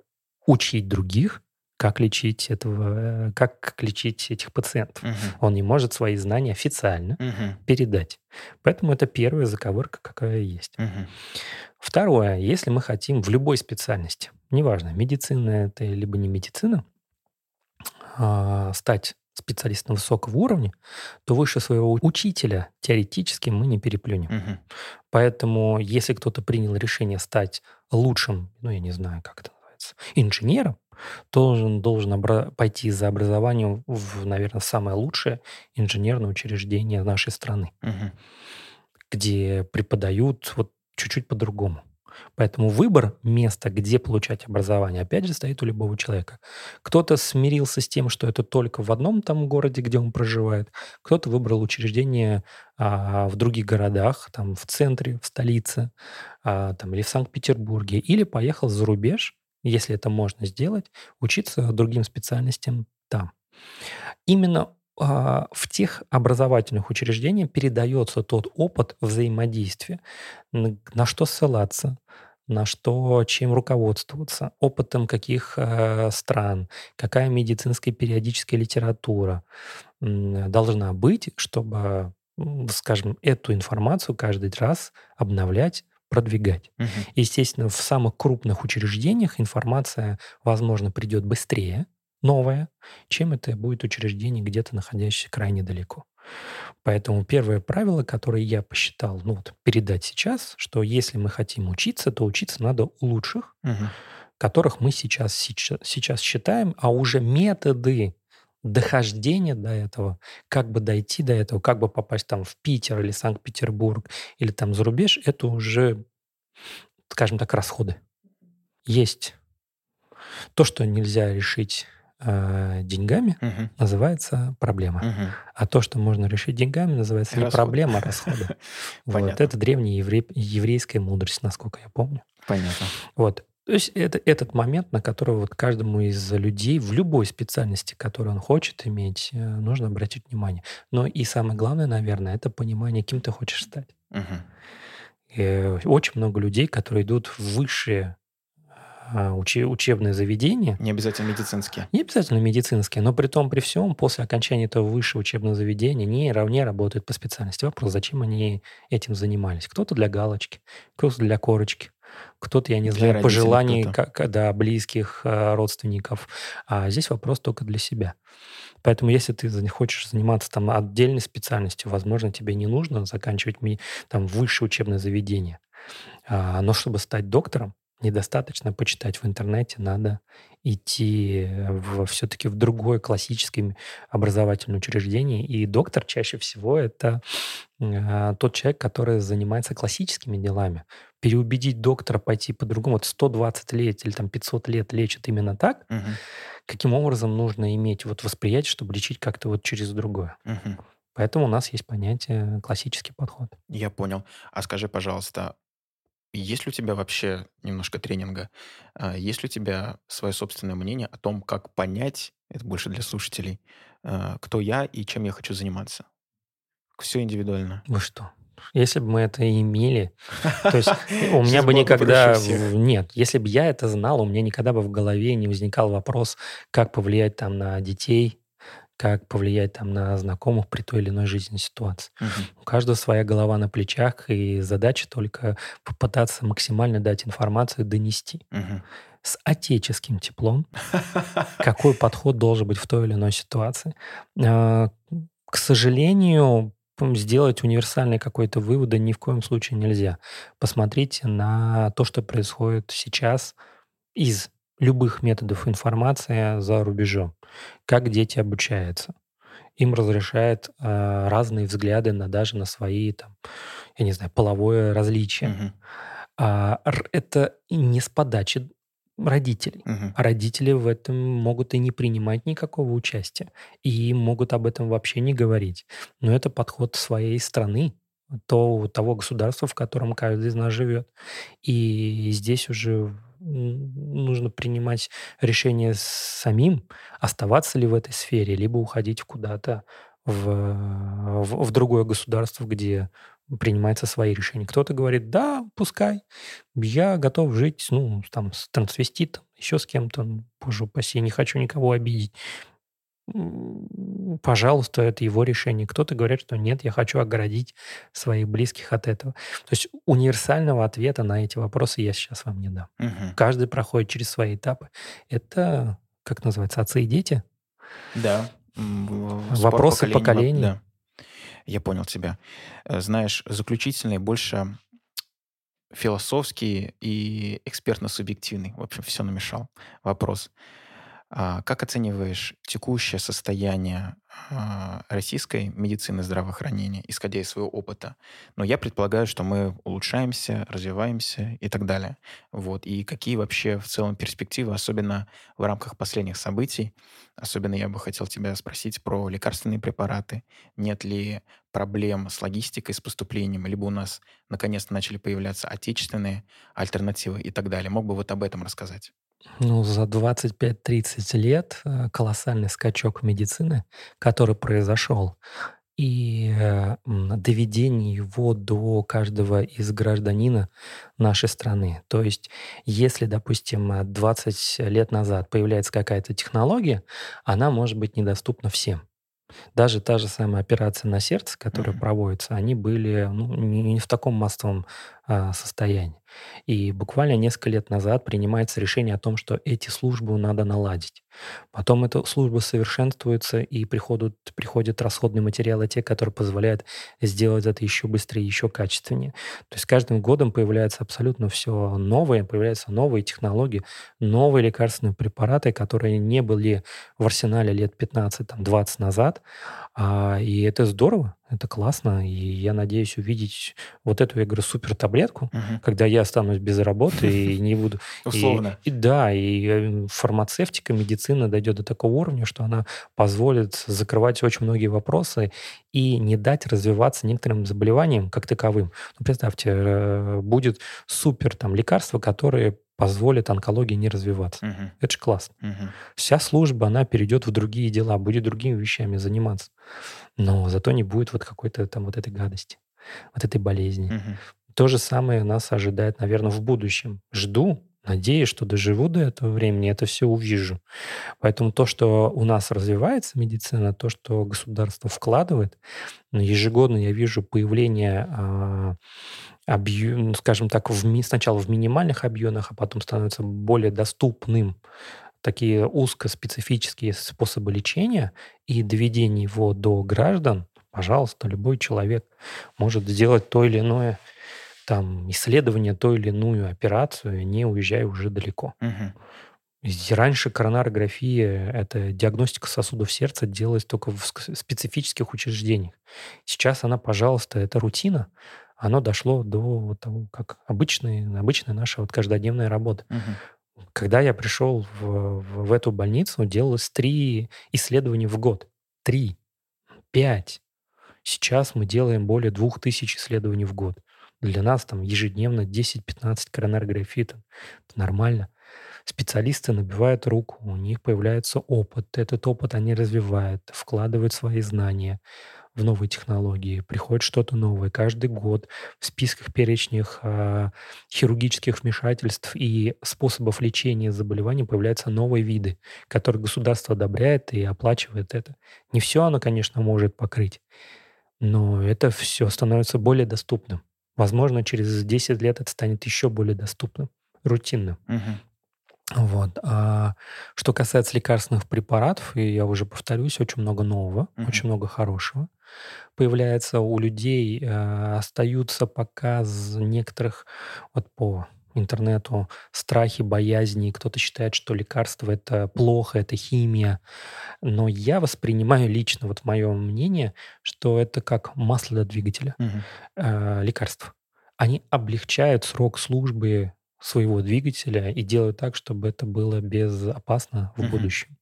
учить других как лечить этого, э, как лечить этих пациентов. Угу. Он не может свои знания официально угу. передать. Поэтому это первая заковырка, какая есть. Угу. Второе, если мы хотим в любой специальности, неважно, медицина это либо не медицина, а, стать специалист на высокого уровня, то выше своего учителя теоретически мы не переплюнем. Мгм. Поэтому если кто-то принял решение стать лучшим, ну, я не знаю, как это называется, инженером, то он должен обра- пойти за образованием в, наверное, самое лучшее инженерное учреждение нашей страны, Мгм. где преподают вот чуть-чуть по-другому. Поэтому выбор места, где получать образование, опять же, стоит у любого человека. Кто-то смирился с тем, что это только в одном там городе, где он проживает. Кто-то выбрал учреждение а, в других городах, там в центре, в столице, а, там, или в Санкт-Петербурге. Или поехал за рубеж, если это можно сделать, учиться другим специальностям там. Именно в тех образовательных учреждениях передается тот опыт взаимодействия, на, что ссылаться, на что, чем руководствоваться, опытом каких э, стран, какая медицинская периодическая литература должна быть, чтобы, скажем, эту информацию каждый раз обновлять, продвигать. Мгм. Естественно, в самых крупных учреждениях информация, возможно, придет быстрее, новая, чем это будет учреждение, где-то находящееся крайне далеко. Поэтому первое правило, которое я посчитал, ну вот, передать сейчас, что если мы хотим учиться, то учиться надо у лучших, Мгм. которых мы сейчас, сейчас, сейчас считаем, а уже методы дохождения до этого, как бы дойти до этого, как бы попасть там в Питер или Санкт-Петербург или там за рубеж, это уже, скажем так, расходы. Есть то, что нельзя решить э, деньгами, Мгм. называется проблема. Мгм. А то, что можно решить деньгами, называется не Расходы. проблема, а расходы. Вот. Это древняя евре- еврейская мудрость, насколько я помню. Понятно. Вот. То есть это этот момент, на который вот каждому из людей в любой специальности, которую он хочет иметь, э, нужно обратить внимание. Но и самое главное, наверное, это понимание, кем ты хочешь стать. Э, Очень много людей, которые идут в высшие учебные заведения, Не обязательно медицинские. не обязательно медицинские, но при том, при всем, после окончания этого высшего учебного заведения не равне работают по специальности. Вопрос, зачем они этим занимались? Кто-то для галочки, кто-то для корочки, кто-то, я не Для знаю, пожеланий кто-то. как, да, близких, э, родственников. А здесь вопрос только для себя. Поэтому если ты хочешь заниматься там отдельной специальностью, возможно, тебе не нужно заканчивать там высшее учебное заведение. А, но чтобы стать доктором, недостаточно почитать в интернете, надо идти в, все-таки в другое классическое образовательное учреждение. И доктор чаще всего это а, тот человек, который занимается классическими делами. Переубедить доктора пойти по-другому. Вот 120 лет или там 500 лет лечат именно так. Мгм. Каким образом нужно иметь вот восприятие, чтобы лечить как-то вот через другое. Мгм. Поэтому у нас есть понятие классический подход. Я понял. А скажи, пожалуйста, есть ли у тебя вообще немножко тренинга? а, Есть ли у тебя свое собственное мнение о том, как понять, это больше для слушателей, а, кто я и чем я хочу заниматься? Все индивидуально. Вы что? Если бы мы это имели, то есть у меня бы никогда... Нет, если бы я это знал, у меня никогда бы в голове не возникал вопрос, как повлиять там на детей, как повлиять там на знакомых при той или иной жизненной ситуации. Мгм. У каждого своя голова на плечах, и задача только попытаться максимально дать информацию, донести Мгм. с отеческим теплом, какой подход должен быть в той или иной ситуации. А, К сожалению, сделать универсальный какой-то выводы ни в коем случае нельзя. Посмотрите на то, что происходит сейчас из любых методов информации за рубежом. Как дети обучаются. Им разрешают а, разные взгляды на даже на свои, там, я не знаю, половое различие. Мгм. А, это не с подачи родителей. Мгм. А родители в этом могут и не принимать никакого участия. И могут об этом вообще не говорить. Но это подход своей страны, то, того государства, в котором каждый из нас живет. И здесь уже нужно принимать решение самим, оставаться ли в этой сфере, либо уходить куда-то в, в, в другое государство, где принимаются свои решения. Кто-то говорит, да, пускай, я готов жить, ну, там, с трансвеститом, еще с кем-то, ну, боже упаси, не хочу никого обидеть. Пожалуйста, это его решение. Кто-то говорит, что нет, я хочу оградить своих близких от этого. То есть универсального ответа на эти вопросы я сейчас вам не дам. Мгм. Каждый проходит через свои этапы. Это, как называется, отцы и дети. Да. Вопросы поколений. Да. Я понял тебя. Э, знаешь, заключительный больше философский и экспертно-субъективный. В общем, все намешал. Вопрос. А как оцениваешь текущее состояние а, российской медицины здравоохранения, исходя из своего опыта? Но я предполагаю, что мы улучшаемся, развиваемся и так далее. Вот. И какие вообще в целом перспективы, особенно в рамках последних событий? Особенно я бы хотел тебя спросить про лекарственные препараты. Нет ли проблем с логистикой, с поступлением, либо у нас наконец-то начали появляться отечественные альтернативы и так далее. Мог бы вот об этом рассказать? Ну, за 25-30 лет э, колоссальный скачок медицины, который произошел, и э, доведение его до каждого из гражданина нашей страны. То есть, если, допустим, 20 лет назад появляется какая-то технология, она может быть недоступна всем. Даже та же самая операция на сердце, которая mm-hmm. проводится, они были ну, не, не в таком массовом а, состоянии. И буквально несколько лет назад принимается решение о том, что эти службы надо наладить. Потом эта служба совершенствуется, и приходят, приходят расходные материалы, те, которые позволяют сделать это еще быстрее, еще качественнее. То есть каждым годом появляется абсолютно все новое, появляются новые технологии, новые лекарственные препараты, которые не были в арсенале лет 15-20 назад. А, и это здорово. Это классно, и я надеюсь увидеть вот эту, я говорю, супер таблетку, угу. когда я останусь без работы и не буду... Условно. И, и да, и э, фармацевтика, медицина дойдет до такого уровня, что она позволит закрывать очень многие вопросы и не дать развиваться некоторым заболеваниям как таковым. Ну, представьте, э, будет супер там лекарство, которое позволит онкологии не развиваться. Угу. Это же классно. Угу. Вся служба, она перейдет в другие дела, будет другими вещами заниматься но зато не будет вот какой-то там вот этой гадости, вот этой болезни. Угу. То же самое нас ожидает, наверное, в будущем. Жду, надеюсь, что доживу до этого времени, это все увижу. Поэтому то, что у нас развивается медицина, то, что государство вкладывает, ежегодно я вижу появление а, объем, ну, скажем так, в, сначала в минимальных объемах, а потом становится более доступным такие узкоспецифические способы лечения и доведение его до граждан, пожалуйста, любой человек может сделать то или иное там, исследование, то или иную операцию, не уезжая уже далеко. Угу. Раньше коронарография, это диагностика сосудов сердца, делалась только в специфических учреждениях. Сейчас она, пожалуйста, это рутина. Оно дошло до того, как обычная, обычная наша вот каждодневная работа. Угу. Когда я пришел в, в, в эту больницу, делалось три исследования в год. Три. Пять. Сейчас мы делаем более двух тысяч исследований в год. Для нас там ежедневно 10-15 коронарографий. Это нормально. Специалисты набивают руку, у них появляется опыт. Этот опыт они развивают, вкладывают свои знания в новые технологии, приходит что-то новое. Каждый год в списках перечнях э, хирургических вмешательств и способов лечения заболеваний появляются новые виды, которые государство одобряет и оплачивает это. Не все оно, конечно, может покрыть, но это все становится более доступным. Возможно, через 10 лет это станет еще более доступным, рутинным. Угу. Вот. А что касается лекарственных препаратов, и я уже повторюсь, очень много нового, угу. очень много хорошего появляется у людей, э, остаются пока некоторых вот по интернету страхи, боязни. Кто-то считает, что лекарство это плохо, это химия. Но я воспринимаю лично, вот мое мнение, что это как масло для двигателя угу. э, лекарств. Они облегчают срок службы своего двигателя и делают так, чтобы это было безопасно в угу. будущем.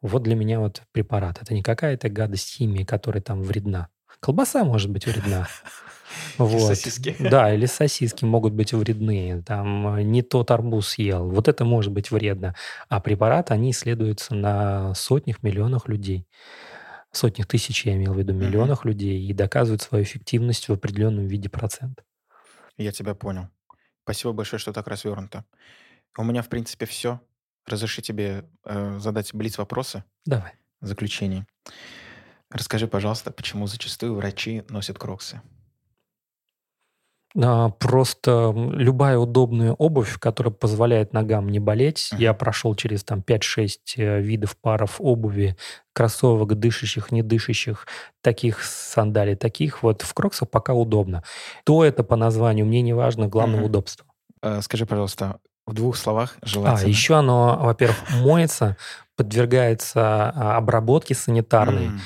Вот для меня вот препарат. Это не какая-то гадость химии, которая там вредна. Колбаса может быть вредна. Вот. Сосиски. Да, или сосиски могут быть вредны. Там э, не тот арбуз съел. Вот это может быть вредно. А препараты, они исследуются на сотнях, миллионах людей. Сотнях тысяч, я имел в виду, миллионах угу. людей. И доказывают свою эффективность в определенном виде процента. Я тебя понял. Спасибо большое, что так развернуто. У меня, в принципе, все. Разреши тебе э, задать блиц вопросы. Давай. В заключение. Расскажи, пожалуйста, почему зачастую врачи носят кроксы? А, просто любая удобная обувь, которая позволяет ногам не болеть. Мгм. Я прошел через там 5-6 э, видов паров обуви, кроссовок, дышащих, не дышащих, таких сандалий, таких. Вот в кроксах пока удобно. То это по названию, мне не важно, главное Мгм. удобство. Э, Скажи, пожалуйста, в двух словах А, желательно. еще оно, во-первых, моется, подвергается а, обработке санитарной, М,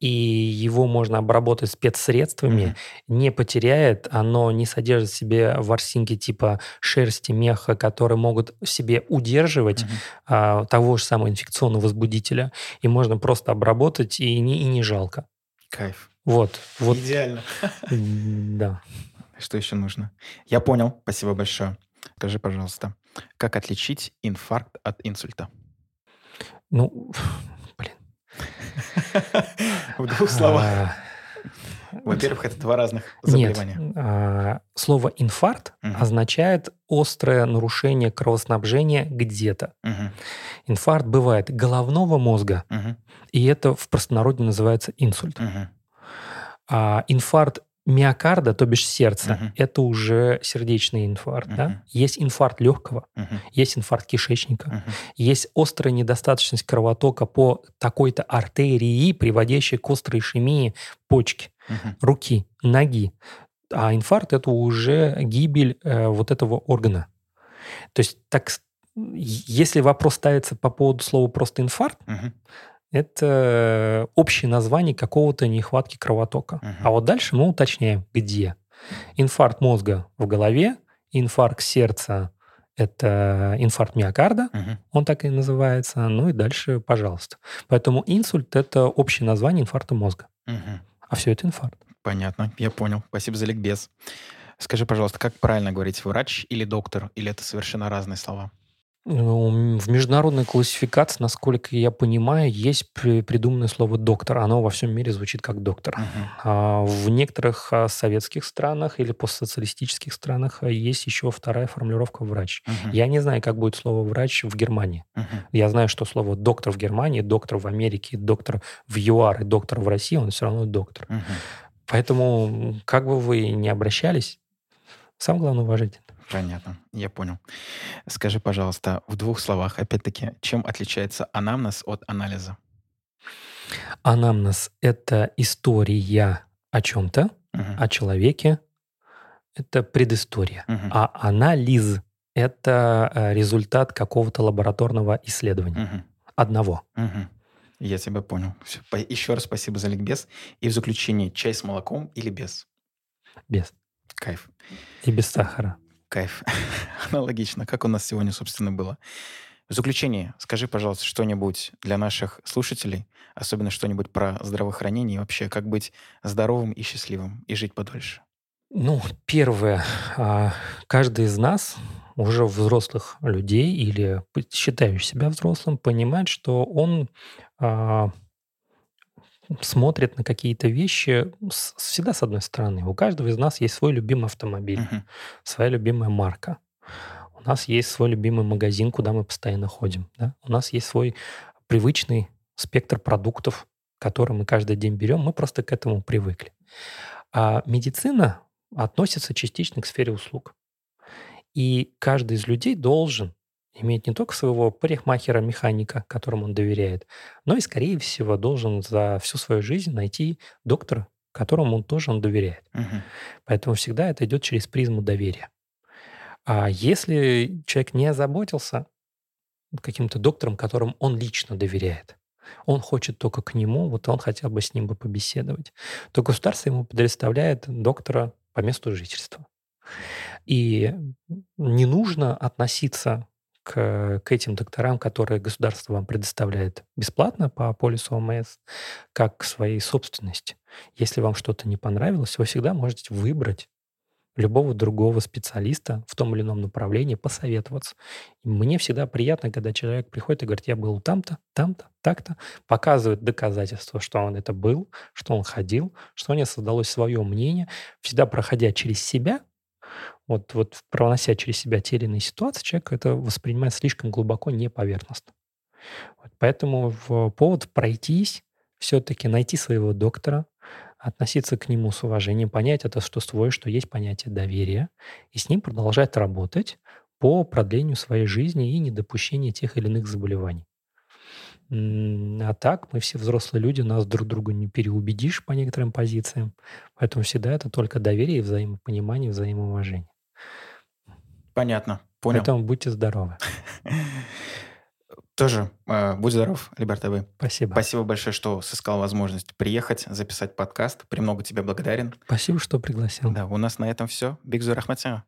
и его можно обработать спецсредствами, мгм. не потеряет, оно не содержит в себе ворсинки типа шерсти, меха, которые могут в себе удерживать Мгм. а, того же самого инфекционного возбудителя, и можно просто обработать, и не, и не жалко. Кайф. Вот, вот, Идеально. да. Что еще нужно? Я понял. Спасибо большое. Скажи, пожалуйста, как отличить инфаркт от инсульта? Ну, блин. В двух словах. А, Во-первых, это два разных заболевания. а, слово инфаркт означает острое нарушение кровоснабжения где-то. Инфаркт бывает головного мозга, и это в простонародье называется инсульт. А инфаркт миокарда, то бишь сердца, Мгм. это уже сердечный инфаркт. да? Мгм. Есть инфаркт легкого, Мгм. есть инфаркт кишечника, Мгм. есть острая недостаточность кровотока по такой-то артерии, приводящей к острой ишемии почки, Мгм. руки, ноги. А инфаркт это уже гибель э, вот этого органа. То есть так, если вопрос ставится по поводу слова просто инфаркт, Мгм. Это общее название какого-то нехватки кровотока. Мгм. А вот дальше мы уточняем, где. Инфаркт мозга в голове, инфаркт сердца – это инфаркт миокарда, Мгм. он так и называется. Ну и дальше, пожалуйста. Поэтому инсульт – это общее название инфаркта мозга. Мгм. А все это инфаркт. Понятно, я понял. Спасибо за ликбез. Скажи, пожалуйста, как правильно говорить врач или доктор, или это совершенно разные слова? В международной классификации, насколько я понимаю, есть при- придуманное слово доктор. Оно во всем мире звучит как доктор. Мгм. А В некоторых а, советских странах или постсоциалистических странах а, есть еще вторая формулировка врач. Мгм. Я не знаю, как будет слово врач в Германии. Мгм. Я знаю, что слово доктор в Германии, доктор в Америке, доктор в ЮАР и доктор в России, он все равно доктор. Мгм. Поэтому, как бы вы ни обращались, самое главное уважить. Понятно, я понял. Скажи, пожалуйста, в двух словах, опять-таки, чем отличается анамнез от анализа? Анамнез – это история о чем-то, Мгм. о человеке. Это предыстория. Мгм. А анализ – это э, результат какого-то лабораторного исследования. Мгм. Одного. Мгм. Я тебя понял. По- Еще раз спасибо за ликбез. И в заключение, чай с молоком или без? Без. Кайф. И без сахара. Кайф. Аналогично, как у нас сегодня, собственно, было. В заключение, скажи, пожалуйста, что-нибудь для наших слушателей, особенно что-нибудь про здравоохранение и вообще, как быть здоровым и счастливым и жить подольше. Ну, первое. а, Каждый из нас, уже взрослых людей или считающих себя взрослым, понимает, что он а, смотрит на какие-то вещи с- всегда с одной стороны. У каждого из нас есть свой любимый автомобиль, Мгм. своя любимая марка. У нас есть свой любимый магазин, куда мы постоянно ходим. да. У нас есть свой привычный спектр продуктов, которые мы каждый день берем. Мы просто к этому привыкли. А медицина относится частично к сфере услуг. И каждый из людей должен иметь не только своего парикмахера, механика, которому он доверяет, но и, скорее всего, должен за всю свою жизнь найти доктора, которому он тоже он доверяет. Мгм. Поэтому всегда это идет через призму доверия. А если человек не озаботился каким-то доктором, которому он лично доверяет, он хочет только к нему, вот он хотел бы с ним бы побеседовать, то государство ему предоставляет доктора по месту жительства. И не нужно относиться к, к этим докторам, которые государство вам предоставляет бесплатно по полису ОМС, как к своей собственности. Если вам что-то не понравилось, вы всегда можете выбрать любого другого специалиста в том или ином направлении, посоветоваться. Мне всегда приятно, когда человек приходит и говорит, я был там-то, там-то, так-то, показывает доказательства, что он это был, что он ходил, что у него создалось свое мнение, всегда проходя через себя, вот, вот пронося через себя те или иные ситуации, человек это воспринимает слишком глубоко, не поверхностно. Вот, поэтому в повод пройтись, все-таки найти своего доктора, относиться к нему с уважением, понять это, что свое, что есть понятие доверия, и с ним продолжать работать по продлению своей жизни и недопущению тех или иных заболеваний. А так мы все взрослые люди, нас друг другу не переубедишь по некоторым позициям. Поэтому всегда это только доверие, взаимопонимание, взаимоуважение. Понятно, понял. Поэтому будьте здоровы. Тоже э, будь здоров, Либерта Спасибо. Спасибо большое, что сыскал возможность приехать, записать подкаст. Премного тебе благодарен. Спасибо, что пригласил. Да, у нас на этом все. Бигзу Рахматсяна.